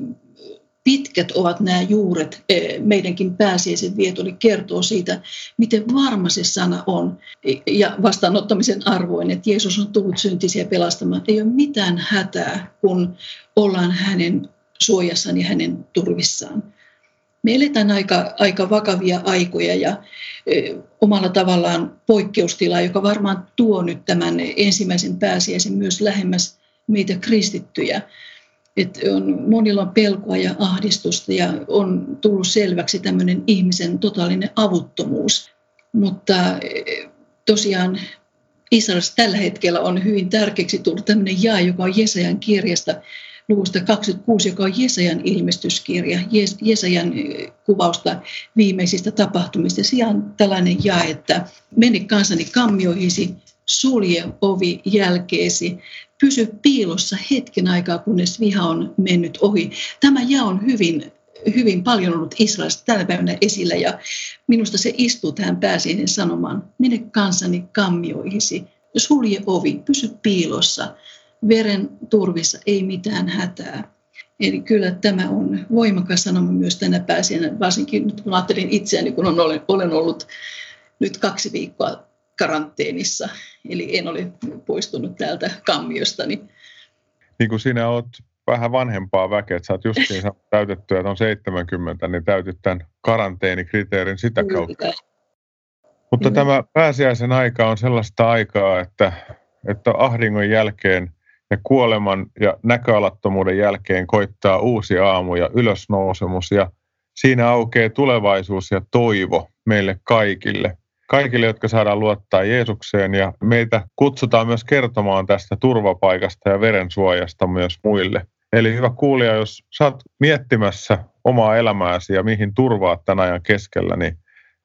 pitkät ovat nämä juuret, e, meidänkin pääsiäisen vietoli kertoo siitä, miten varma se sana on ja vastaanottamisen arvoinen, että Jeesus on tullut syntisiä pelastamaan. Ei ole mitään hätää, kun ollaan hänen suojassaan ja hänen turvissaan me eletään aika, aika vakavia aikoja ja ö, omalla tavallaan poikkeustilaa, joka varmaan tuo nyt tämän ensimmäisen pääsiäisen myös lähemmäs meitä kristittyjä. Et on, monilla on pelkoa ja ahdistusta ja on tullut selväksi tämmöinen ihmisen totaalinen avuttomuus. Mutta tosiaan Israelissa tällä hetkellä on hyvin tärkeäksi tullut tämmöinen jae, joka on Jesajan kirjasta, luvusta 26, joka on Jesajan ilmestyskirja, Jesajan kuvausta viimeisistä tapahtumista. Siellä on tällainen jae, että mene kansani kammioihisi, sulje ovi jälkeesi, pysy piilossa hetken aikaa, kunnes viha on mennyt ohi. Tämä jae on hyvin hyvin paljon ollut Israelissa tänä päivänä esillä ja minusta se istuu tähän pääsiäisen sanomaan, mene kansani kammioihisi, sulje ovi, pysy piilossa, veren turvissa ei mitään hätää. Eli kyllä tämä on voimakas sanoma myös tänä pääsiäinen, varsinkin nyt kun ajattelin itseäni, kun olen, olen ollut nyt kaksi viikkoa karanteenissa, eli en ole poistunut täältä kammiostani.
Niin kuin sinä olet vähän vanhempaa väkeä, että sä oot justiin täytetty, että on 70, niin täytyt tämän karanteenikriteerin sitä kautta. Kyllä. Mutta Kyllä. tämä pääsiäisen aika on sellaista aikaa, että, että ahdingon jälkeen ja kuoleman ja näköalattomuuden jälkeen koittaa uusi aamu ja ylösnousemus ja siinä aukeaa tulevaisuus ja toivo meille kaikille. Kaikille, jotka saadaan luottaa Jeesukseen ja meitä kutsutaan myös kertomaan tästä turvapaikasta ja verensuojasta myös muille. Eli hyvä kuulija, jos oot miettimässä
omaa elämääsi ja mihin turvaat tämän ajan keskellä, niin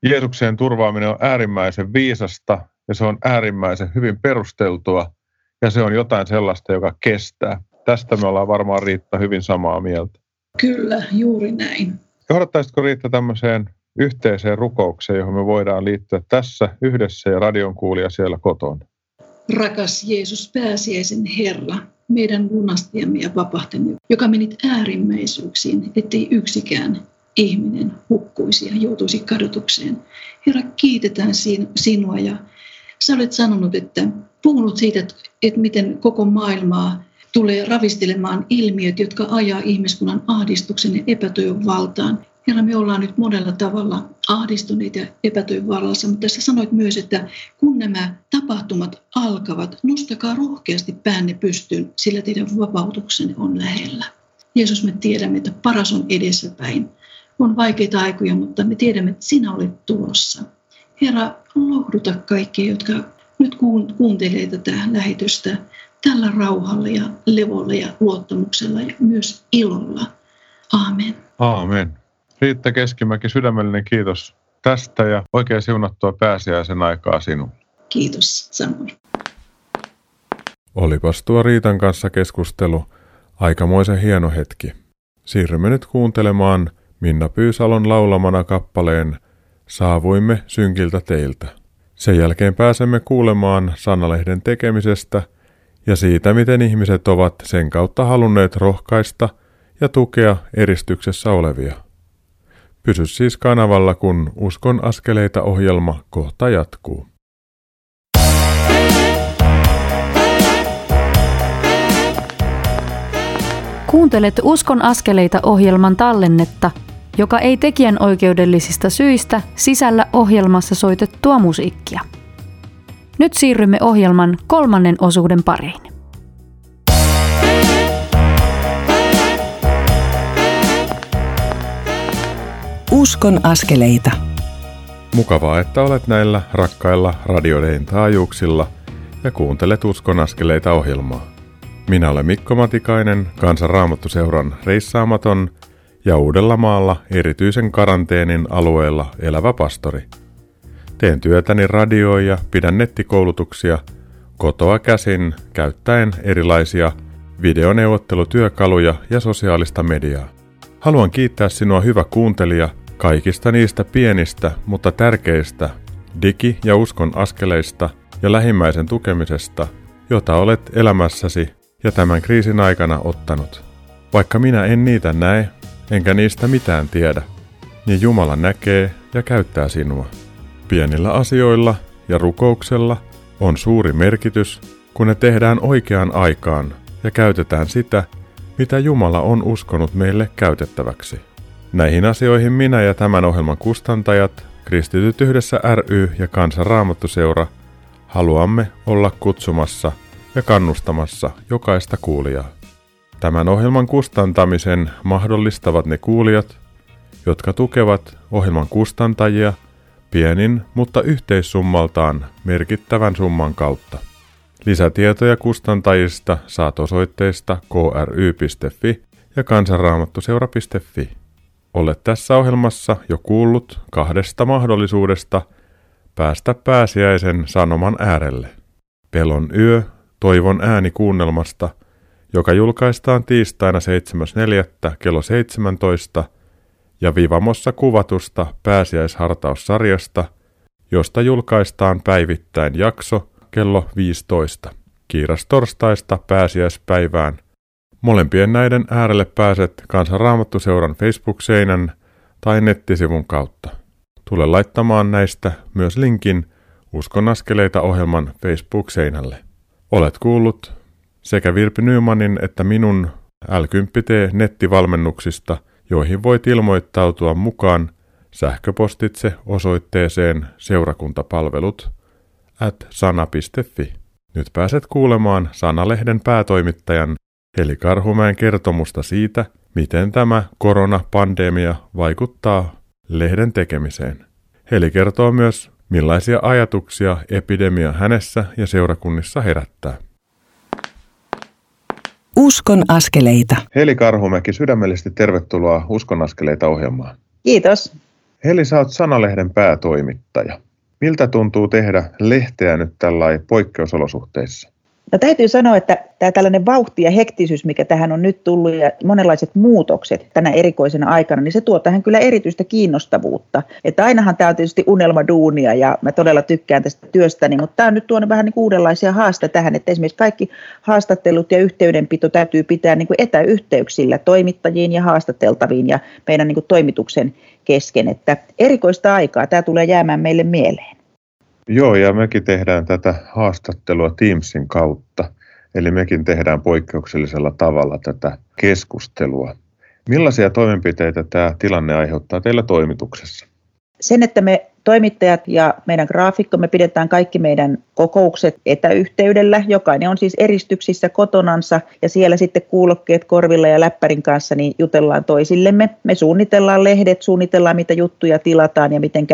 Jeesukseen turvaaminen on äärimmäisen viisasta ja se on äärimmäisen hyvin perusteltua ja se on jotain sellaista, joka kestää. Tästä me ollaan varmaan Riitta hyvin samaa mieltä.
Kyllä, juuri näin.
Johdattaisitko Riitta tämmöiseen yhteiseen rukoukseen, johon me voidaan liittyä tässä yhdessä ja radion kuulija siellä kotona?
Rakas Jeesus, pääsiäisen Herra, meidän lunastiamme ja vapahtamme, joka menit äärimmäisyyksiin, ettei yksikään ihminen hukkuisi ja joutuisi kadotukseen. Herra, kiitetään sinua ja sä olet sanonut, että puhunut siitä, että, että miten koko maailmaa tulee ravistelemaan ilmiöt, jotka ajaa ihmiskunnan ahdistuksen ja epätoivon valtaan. Herra, me ollaan nyt monella tavalla ahdistuneita ja epätoivon vallassa, mutta tässä sanoit myös, että kun nämä tapahtumat alkavat, nostakaa rohkeasti päänne pystyyn, sillä teidän vapautuksenne on lähellä. Jeesus, me tiedämme, että paras on edessäpäin. On vaikeita aikoja, mutta me tiedämme, että sinä olet tulossa. Herra, lohduta kaikkia, jotka nyt kuuntelee tätä lähetystä tällä rauhalla ja levolla ja luottamuksella ja myös ilolla. Aamen.
Aamen. Riitta Keskimäki, sydämellinen kiitos tästä ja oikein siunattua pääsiäisen aikaa sinulle.
Kiitos, samoin.
Olipas tuo Riitan kanssa keskustelu aikamoisen hieno hetki. Siirrymme nyt kuuntelemaan Minna Pyysalon laulamana kappaleen Saavuimme synkiltä teiltä. Sen jälkeen pääsemme kuulemaan Sanalehden tekemisestä ja siitä, miten ihmiset ovat sen kautta halunneet rohkaista ja tukea eristyksessä olevia. Pysy siis kanavalla, kun Uskon askeleita ohjelma kohta jatkuu.
Kuuntelet Uskon askeleita ohjelman tallennetta, joka ei tekijän oikeudellisista syistä sisällä ohjelmassa soitettua musiikkia. Nyt siirrymme ohjelman kolmannen osuuden pariin.
Uskon askeleita.
Mukavaa, että olet näillä rakkailla radiodein taajuuksilla ja kuuntelet Uskon askeleita ohjelmaa. Minä olen Mikko Matikainen, Kansanraamattuseuran reissaamaton ja Uudellamaalla erityisen karanteenin alueella elävä pastori. Teen työtäni radio- ja pidän nettikoulutuksia kotoa käsin käyttäen erilaisia videoneuvottelutyökaluja ja sosiaalista mediaa. Haluan kiittää sinua hyvä kuuntelija – Kaikista niistä pienistä, mutta tärkeistä digi- ja uskon askeleista ja lähimmäisen tukemisesta, jota olet elämässäsi ja tämän kriisin aikana ottanut. Vaikka minä en niitä näe, enkä niistä mitään tiedä, niin Jumala näkee ja käyttää sinua. Pienillä asioilla ja rukouksella on suuri merkitys, kun ne tehdään oikeaan aikaan ja käytetään sitä, mitä Jumala on uskonut meille käytettäväksi. Näihin asioihin minä ja tämän ohjelman kustantajat, Kristityt yhdessä ry ja Kansan Raamattuseura, haluamme olla kutsumassa ja kannustamassa jokaista kuulijaa. Tämän ohjelman kustantamisen mahdollistavat ne kuulijat, jotka tukevat ohjelman kustantajia pienin, mutta yhteissummaltaan merkittävän summan kautta. Lisätietoja kustantajista saat osoitteesta kry.fi ja kansanraamattuseura.fi. Olet tässä ohjelmassa jo kuullut kahdesta mahdollisuudesta päästä pääsiäisen sanoman äärelle. Pelon yö, toivon ääni kuunnelmasta, julkaistaan tiistaina 7.4. kello 17 ja Vivamossa kuvatusta pääsiäishartaussarjasta, josta julkaistaan päivittäin jakso kello 15. Kiiras torstaista pääsiäispäivään Molempien näiden äärelle pääset Kansanraamattuseuran Facebook-seinän tai nettisivun kautta. Tule laittamaan näistä myös linkin Uskon askeleita ohjelman Facebook-seinälle. Olet kuullut sekä Virpi Nymanin että minun L10T nettivalmennuksista, joihin voit ilmoittautua mukaan sähköpostitse osoitteeseen seurakuntapalvelut at sana.fi. Nyt pääset kuulemaan Sanalehden päätoimittajan Heli Karhumäen kertomusta siitä, miten tämä koronapandemia vaikuttaa lehden tekemiseen. Heli kertoo myös, millaisia ajatuksia epidemia hänessä ja seurakunnissa herättää.
Uskon askeleita.
Heli Karhumäki, sydämellisesti tervetuloa Uskon askeleita ohjelmaan.
Kiitos.
Heli, sä oot Sanalehden päätoimittaja. Miltä tuntuu tehdä lehteä nyt tällainen poikkeusolosuhteissa?
No täytyy sanoa, että tämä tällainen vauhti ja hektisyys, mikä tähän on nyt tullut ja monenlaiset muutokset tänä erikoisena aikana, niin se tuo tähän kyllä erityistä kiinnostavuutta. Että ainahan tämä on tietysti unelmaduunia ja mä todella tykkään tästä työstäni, mutta tämä on nyt tuonut vähän niin uudenlaisia haasteita tähän, että esimerkiksi kaikki haastattelut ja yhteydenpito täytyy pitää niin kuin etäyhteyksillä toimittajiin ja haastateltaviin ja meidän niin kuin toimituksen kesken. Että erikoista aikaa tämä tulee jäämään meille mieleen.
Joo, ja mekin tehdään tätä haastattelua Teamsin kautta. Eli mekin tehdään poikkeuksellisella tavalla tätä keskustelua. Millaisia toimenpiteitä tämä tilanne aiheuttaa teillä toimituksessa?
Sen, että me toimittajat ja meidän graafikkomme pidetään kaikki meidän kokoukset etäyhteydellä. Jokainen on siis eristyksissä kotonansa ja siellä sitten kuulokkeet korvilla ja läppärin kanssa niin jutellaan toisillemme. Me suunnitellaan lehdet, suunnitellaan mitä juttuja tilataan ja miten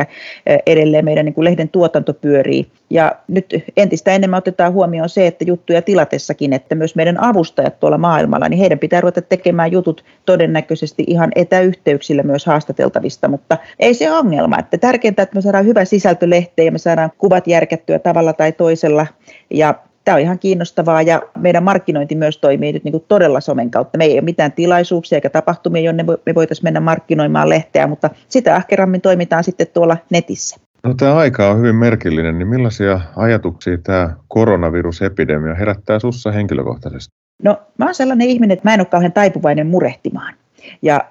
edelleen meidän niin kuin lehden tuotanto pyörii. Ja nyt entistä enemmän otetaan huomioon se, että juttuja tilatessakin, että myös meidän avustajat tuolla maailmalla, niin heidän pitää ruveta tekemään jutut todennäköisesti ihan etäyhteyksillä myös haastateltavista, mutta ei se ongelma. Että tärkeintä, että me saadaan hyvä sisältö lehteen ja me saadaan kuvat järkättyä tavalla tai toisella. Ja tämä on ihan kiinnostavaa ja meidän markkinointi myös toimii nyt niin kuin todella somen kautta. Me ei ole mitään tilaisuuksia eikä tapahtumia, jonne me voitaisiin mennä markkinoimaan lehteä, mutta sitä ahkerammin toimitaan sitten tuolla netissä.
No tämä aika on hyvin merkillinen, niin millaisia ajatuksia tämä koronavirusepidemia herättää sussa henkilökohtaisesti?
No mä oon sellainen ihminen, että mä en ole kauhean taipuvainen murehtimaan. Ja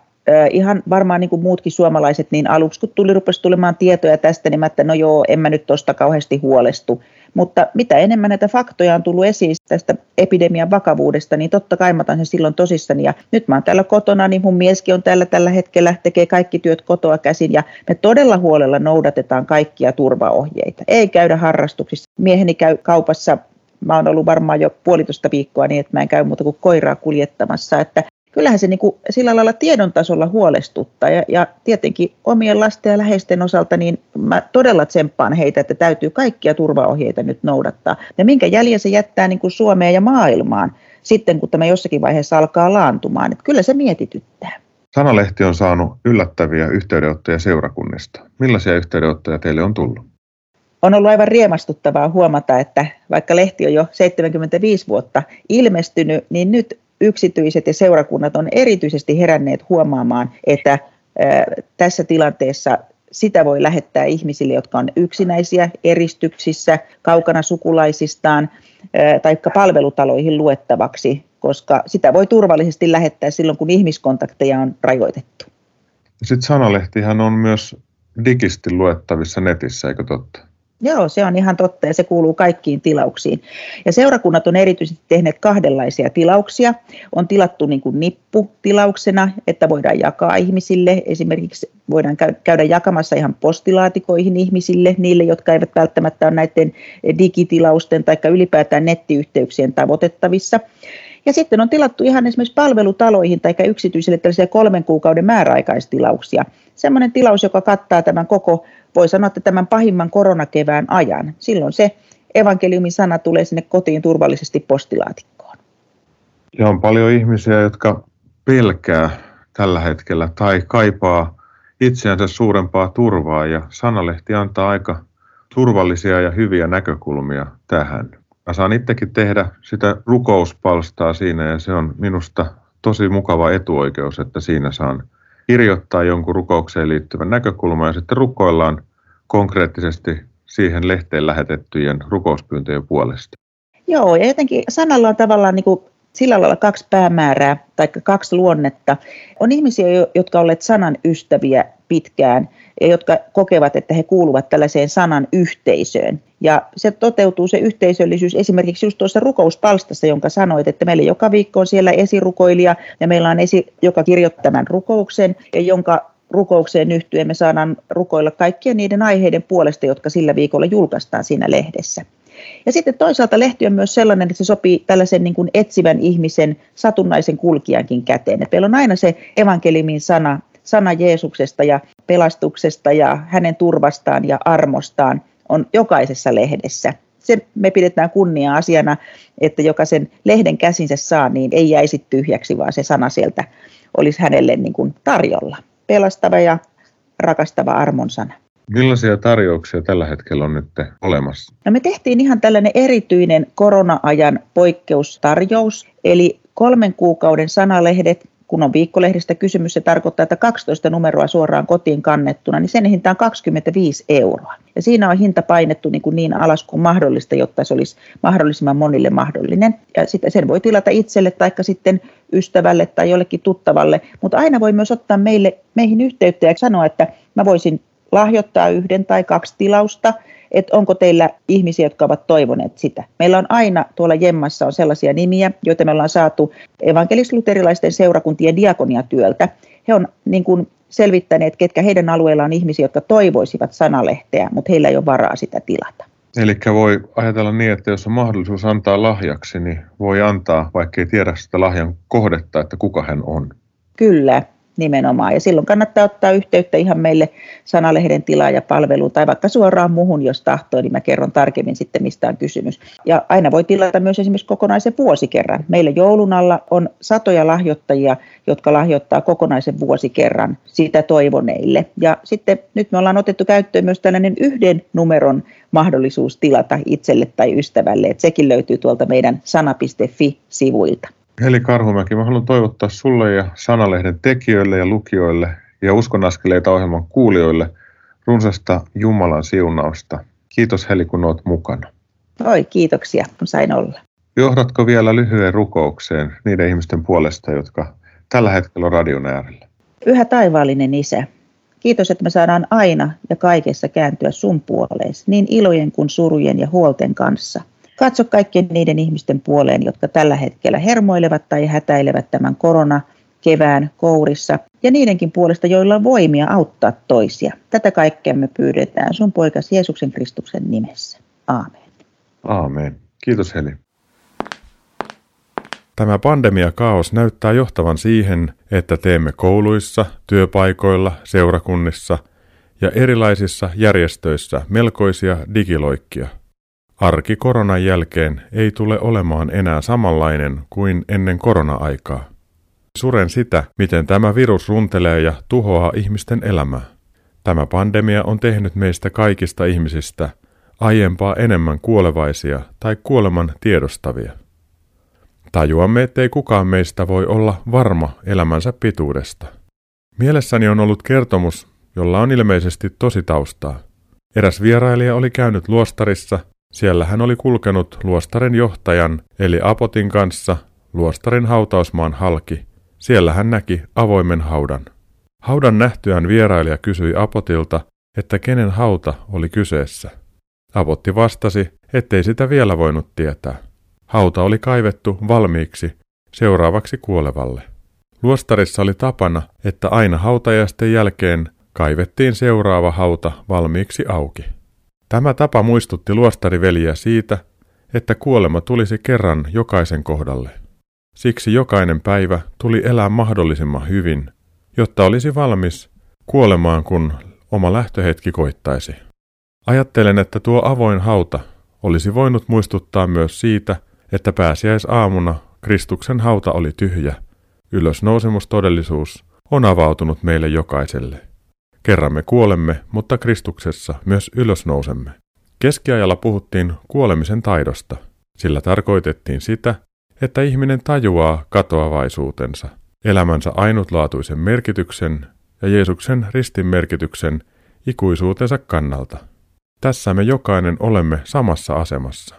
ihan varmaan niin kuin muutkin suomalaiset, niin aluksi kun tuli, rupesi tulemaan tietoja tästä, niin mä että no joo, en mä nyt tosta kauheasti huolestu. Mutta mitä enemmän näitä faktoja on tullut esiin tästä epidemian vakavuudesta, niin totta kai mä sen silloin tosissani. Ja nyt mä oon täällä kotona, niin mun mieskin on täällä tällä hetkellä, tekee kaikki työt kotoa käsin. Ja me todella huolella noudatetaan kaikkia turvaohjeita. Ei käydä harrastuksissa. Mieheni käy kaupassa mä oon ollut varmaan jo puolitoista viikkoa niin, että mä en käy muuta kuin koiraa kuljettamassa. Että kyllähän se niin kuin sillä lailla tiedon tasolla huolestuttaa ja, ja tietenkin omien lasten ja läheisten osalta niin mä todella tsemppaan heitä, että täytyy kaikkia turvaohjeita nyt noudattaa. Ja minkä jäljen se jättää niin kuin Suomeen ja maailmaan sitten, kun tämä jossakin vaiheessa alkaa laantumaan. Että kyllä se mietityttää.
Sanalehti on saanut yllättäviä yhteydenottoja seurakunnista. Millaisia yhteydenottoja teille on tullut?
On ollut aivan riemastuttavaa huomata, että vaikka lehti on jo 75 vuotta ilmestynyt, niin nyt yksityiset ja seurakunnat on erityisesti heränneet huomaamaan, että tässä tilanteessa sitä voi lähettää ihmisille, jotka on yksinäisiä, eristyksissä, kaukana sukulaisistaan tai palvelutaloihin luettavaksi, koska sitä voi turvallisesti lähettää silloin, kun ihmiskontakteja on rajoitettu.
Sitten sanalehtihän on myös digisti luettavissa netissä, eikö totta?
Joo, se on ihan totta ja se kuuluu kaikkiin tilauksiin. Ja seurakunnat on erityisesti tehneet kahdenlaisia tilauksia. On tilattu niin kuin nipputilauksena, että voidaan jakaa ihmisille. Esimerkiksi voidaan käydä jakamassa ihan postilaatikoihin ihmisille, niille, jotka eivät välttämättä ole näiden digitilausten tai ylipäätään nettiyhteyksien tavoitettavissa. Ja sitten on tilattu ihan esimerkiksi palvelutaloihin tai yksityisille tällaisia kolmen kuukauden määräaikaistilauksia. Sellainen tilaus, joka kattaa tämän koko voi sanoa, että tämän pahimman koronakevään ajan. Silloin se evankeliumin sana tulee sinne kotiin turvallisesti postilaatikkoon.
Ja on paljon ihmisiä, jotka pelkää tällä hetkellä tai kaipaa itseänsä suurempaa turvaa ja sanalehti antaa aika turvallisia ja hyviä näkökulmia tähän. Mä saan itsekin tehdä sitä rukouspalstaa siinä ja se on minusta tosi mukava etuoikeus, että siinä saan kirjoittaa jonkun rukoukseen liittyvän näkökulman ja sitten rukoillaan konkreettisesti siihen lehteen lähetettyjen rukouspyyntöjen puolesta.
Joo, ja jotenkin sanalla on tavallaan niin kuin sillä lailla kaksi päämäärää tai kaksi luonnetta. On ihmisiä, jotka ovat olleet sanan ystäviä pitkään ja jotka kokevat, että he kuuluvat tällaiseen sanan yhteisöön. Ja se toteutuu se yhteisöllisyys esimerkiksi just tuossa rukouspalstassa, jonka sanoit, että meillä joka viikko on siellä esirukoilija ja meillä on esi, joka kirjoittaa tämän rukouksen ja jonka rukoukseen yhtyen me saadaan rukoilla kaikkien niiden aiheiden puolesta, jotka sillä viikolla julkaistaan siinä lehdessä. Ja sitten toisaalta lehti on myös sellainen, että se sopii tällaisen niin kuin etsivän ihmisen, satunnaisen kulkijankin käteen. Että meillä on aina se evankeliumin sana, sana Jeesuksesta ja pelastuksesta ja hänen turvastaan ja armostaan on jokaisessa lehdessä. se me pidetään kunnia-asiana, että joka sen lehden käsinsä saa, niin ei jäisi tyhjäksi, vaan se sana sieltä olisi hänelle niin kuin tarjolla. Pelastava ja rakastava armon sana.
Millaisia tarjouksia tällä hetkellä on nyt olemassa?
No me tehtiin ihan tällainen erityinen korona-ajan poikkeustarjous, eli kolmen kuukauden sanalehdet, kun on viikkolehdistä kysymys, se tarkoittaa, että 12 numeroa suoraan kotiin kannettuna, niin sen hinta on 25 euroa. Ja siinä on hinta painettu niin, kuin niin alas kuin mahdollista, jotta se olisi mahdollisimman monille mahdollinen. Ja sitten sen voi tilata itselle tai sitten ystävälle tai jollekin tuttavalle, mutta aina voi myös ottaa meille, meihin yhteyttä ja sanoa, että mä voisin lahjoittaa yhden tai kaksi tilausta, että onko teillä ihmisiä, jotka ovat toivoneet sitä. Meillä on aina tuolla Jemmassa on sellaisia nimiä, joita me ollaan saatu evankelis-luterilaisten seurakuntien diakoniatyöltä. He on niin kuin selvittäneet, ketkä heidän alueellaan on ihmisiä, jotka toivoisivat sanalehteä, mutta heillä ei ole varaa sitä tilata.
Eli voi ajatella niin, että jos on mahdollisuus antaa lahjaksi, niin voi antaa, vaikka ei tiedä sitä lahjan kohdetta, että kuka hän on.
Kyllä, nimenomaan. Ja silloin kannattaa ottaa yhteyttä ihan meille sanalehden tilaajapalveluun tai vaikka suoraan muuhun, jos tahtoo, niin mä kerron tarkemmin sitten, mistä on kysymys. Ja aina voi tilata myös esimerkiksi kokonaisen vuosikerran. Meillä joulun alla on satoja lahjoittajia, jotka lahjoittaa kokonaisen vuosikerran sitä toivoneille. Ja sitten nyt me ollaan otettu käyttöön myös tällainen yhden numeron mahdollisuus tilata itselle tai ystävälle, että sekin löytyy tuolta meidän sana.fi-sivuilta.
Heli Karhumäki, mä haluan toivottaa sulle ja Sanalehden tekijöille ja lukijoille ja uskonaskeleita ohjelman kuulijoille runsasta Jumalan siunausta. Kiitos Heli, kun olet mukana.
Oi, kiitoksia, kun sain olla.
Johdatko vielä lyhyen rukoukseen niiden ihmisten puolesta, jotka tällä hetkellä on radion äärellä?
Pyhä taivaallinen Isä, kiitos, että me saadaan aina ja kaikessa kääntyä sun puoleesi, niin ilojen kuin surujen ja huolten kanssa – Katso kaikkien niiden ihmisten puoleen, jotka tällä hetkellä hermoilevat tai hätäilevät tämän korona kevään kourissa ja niidenkin puolesta, joilla on voimia auttaa toisia. Tätä kaikkea me pyydetään sun poikas Jeesuksen Kristuksen nimessä. Aamen.
Aamen. Kiitos Heli. Tämä pandemiakaos näyttää johtavan siihen, että teemme kouluissa, työpaikoilla, seurakunnissa ja erilaisissa järjestöissä melkoisia digiloikkia. Arki koronan jälkeen ei tule olemaan enää samanlainen kuin ennen korona-aikaa. Suren sitä, miten tämä virus runtelee ja tuhoaa ihmisten elämää. Tämä pandemia on tehnyt meistä kaikista ihmisistä aiempaa enemmän kuolevaisia tai kuoleman tiedostavia. Tajuamme, ettei kukaan meistä voi olla varma elämänsä pituudesta. Mielessäni on ollut kertomus, jolla on ilmeisesti tosi taustaa. Eräs vierailija oli käynyt luostarissa siellä hän oli kulkenut luostaren johtajan eli Apotin kanssa luostarin hautausmaan halki. Siellä hän näki avoimen haudan. Haudan nähtyään vierailija kysyi Apotilta, että kenen hauta oli kyseessä. Apotti vastasi, ettei sitä vielä voinut tietää. Hauta oli kaivettu valmiiksi seuraavaksi kuolevalle. Luostarissa oli tapana, että aina hautajasten jälkeen kaivettiin seuraava hauta valmiiksi auki. Tämä tapa muistutti luostariveliä siitä, että kuolema tulisi kerran jokaisen kohdalle. Siksi jokainen päivä tuli elää mahdollisimman hyvin, jotta olisi valmis kuolemaan, kun oma lähtöhetki koittaisi. Ajattelen, että tuo avoin hauta olisi voinut muistuttaa myös siitä, että pääsiäisaamuna Kristuksen hauta oli tyhjä. Ylösnousemustodellisuus on avautunut meille jokaiselle. Kerran me kuolemme, mutta Kristuksessa myös ylösnousemme. Keskiajalla puhuttiin kuolemisen taidosta. Sillä tarkoitettiin sitä, että ihminen tajuaa katoavaisuutensa, elämänsä ainutlaatuisen merkityksen ja Jeesuksen ristin merkityksen ikuisuutensa kannalta. Tässä me jokainen olemme samassa asemassa.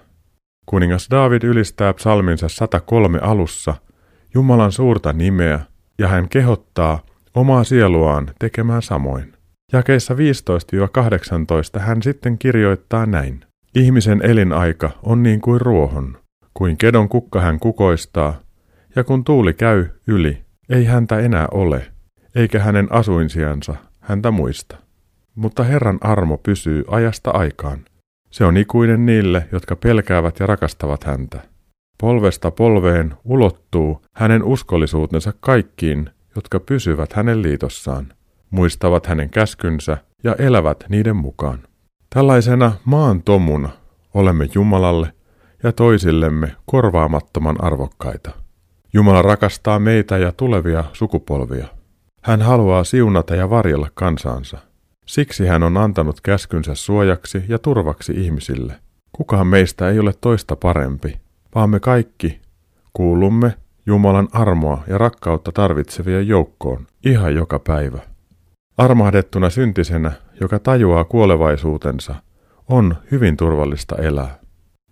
Kuningas David ylistää psalminsa 103 alussa Jumalan suurta nimeä ja hän kehottaa omaa sieluaan tekemään samoin. Jakeissa 15-18 hän sitten kirjoittaa näin. Ihmisen elinaika on niin kuin ruohon, kuin kedon kukka hän kukoistaa, ja kun tuuli käy yli, ei häntä enää ole, eikä hänen asuinsiansa häntä muista. Mutta Herran armo pysyy ajasta aikaan. Se on ikuinen niille, jotka pelkäävät ja rakastavat häntä. Polvesta polveen ulottuu hänen uskollisuutensa kaikkiin, jotka pysyvät hänen liitossaan muistavat hänen käskynsä ja elävät niiden mukaan. Tällaisena maan tomuna olemme Jumalalle ja toisillemme korvaamattoman arvokkaita. Jumala rakastaa meitä ja tulevia sukupolvia. Hän haluaa siunata ja varjella kansansa. Siksi hän on antanut käskynsä suojaksi ja turvaksi ihmisille. Kukaan meistä ei ole toista parempi, vaan me kaikki kuulumme Jumalan armoa ja rakkautta tarvitsevien joukkoon ihan joka päivä. Armahdettuna syntisenä, joka tajuaa kuolevaisuutensa, on hyvin turvallista elää.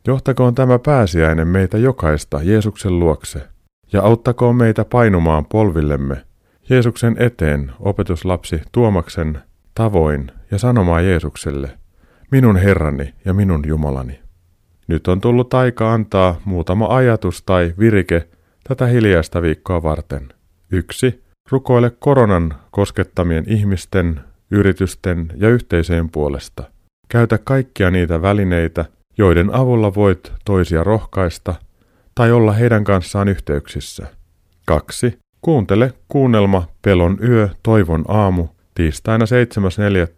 Johtakoon tämä pääsiäinen meitä jokaista Jeesuksen luokse ja auttakoon meitä painumaan polvillemme Jeesuksen eteen opetuslapsi Tuomaksen tavoin ja sanomaan Jeesukselle, minun Herrani ja minun Jumalani. Nyt on tullut aika antaa muutama ajatus tai virike tätä hiljaista viikkoa varten. Yksi. Rukoile koronan koskettamien ihmisten, yritysten ja yhteisöjen puolesta. Käytä kaikkia niitä välineitä, joiden avulla voit toisia rohkaista tai olla heidän kanssaan yhteyksissä. 2. Kuuntele kuunnelma Pelon yö, toivon aamu tiistaina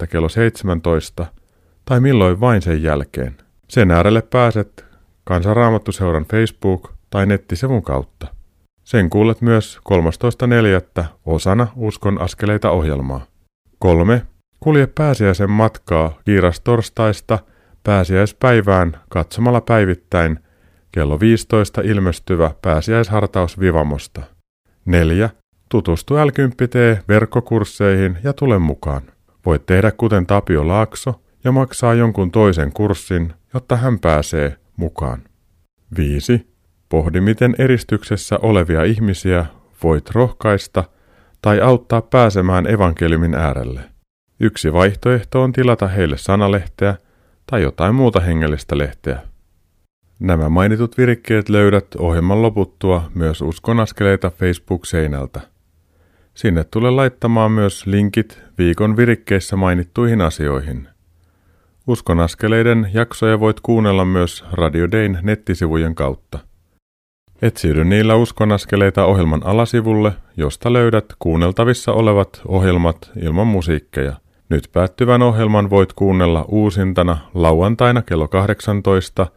7.4. kello 17 tai milloin vain sen jälkeen. Sen äärelle pääset Kansanraamattuseuran Facebook- tai nettisivun kautta. Sen kuulet myös 13.4. osana Uskon askeleita ohjelmaa. 3. Kulje pääsiäisen matkaa kiirastorstaista pääsiäispäivään katsomalla päivittäin kello 15 ilmestyvä pääsiäishartaus Vivamosta. 4. Tutustu l verkkokursseihin ja tule mukaan. Voit tehdä kuten Tapio Laakso ja maksaa jonkun toisen kurssin, jotta hän pääsee mukaan. 5. Pohdi, miten eristyksessä olevia ihmisiä voit rohkaista tai auttaa pääsemään evankeliumin äärelle. Yksi vaihtoehto on tilata heille sanalehteä tai jotain muuta hengellistä lehteä. Nämä mainitut virikkeet löydät ohjelman loputtua myös uskonaskeleita Facebook-seinältä. Sinne tulee laittamaan myös linkit viikon virikkeissä mainittuihin asioihin. Uskonaskeleiden jaksoja voit kuunnella myös Radio Dayn nettisivujen kautta. Etsiydy niillä uskonaskeleita ohjelman alasivulle, josta löydät kuunneltavissa olevat ohjelmat ilman musiikkeja. Nyt päättyvän ohjelman voit kuunnella uusintana lauantaina kello 18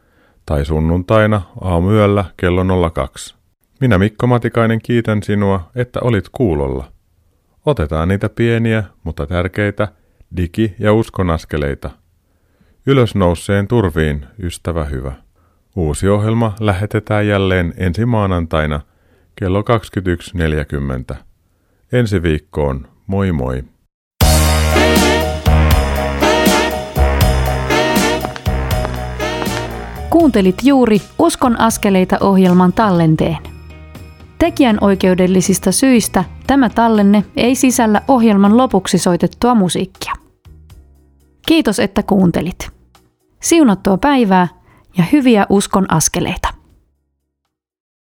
tai sunnuntaina aamuyöllä kello 02. Minä Mikko Matikainen kiitän sinua, että olit kuulolla. Otetaan niitä pieniä, mutta tärkeitä digi- ja uskonaskeleita. Ylösnouseen turviin, ystävä hyvä. Uusi ohjelma lähetetään jälleen ensi maanantaina kello 21.40. Ensi viikkoon, moi moi!
Kuuntelit juuri Uskon askeleita ohjelman tallenteen. Tekijän oikeudellisista syistä tämä tallenne ei sisällä ohjelman lopuksi soitettua musiikkia. Kiitos, että kuuntelit. Siunattua päivää ja hyviä uskon askeleita.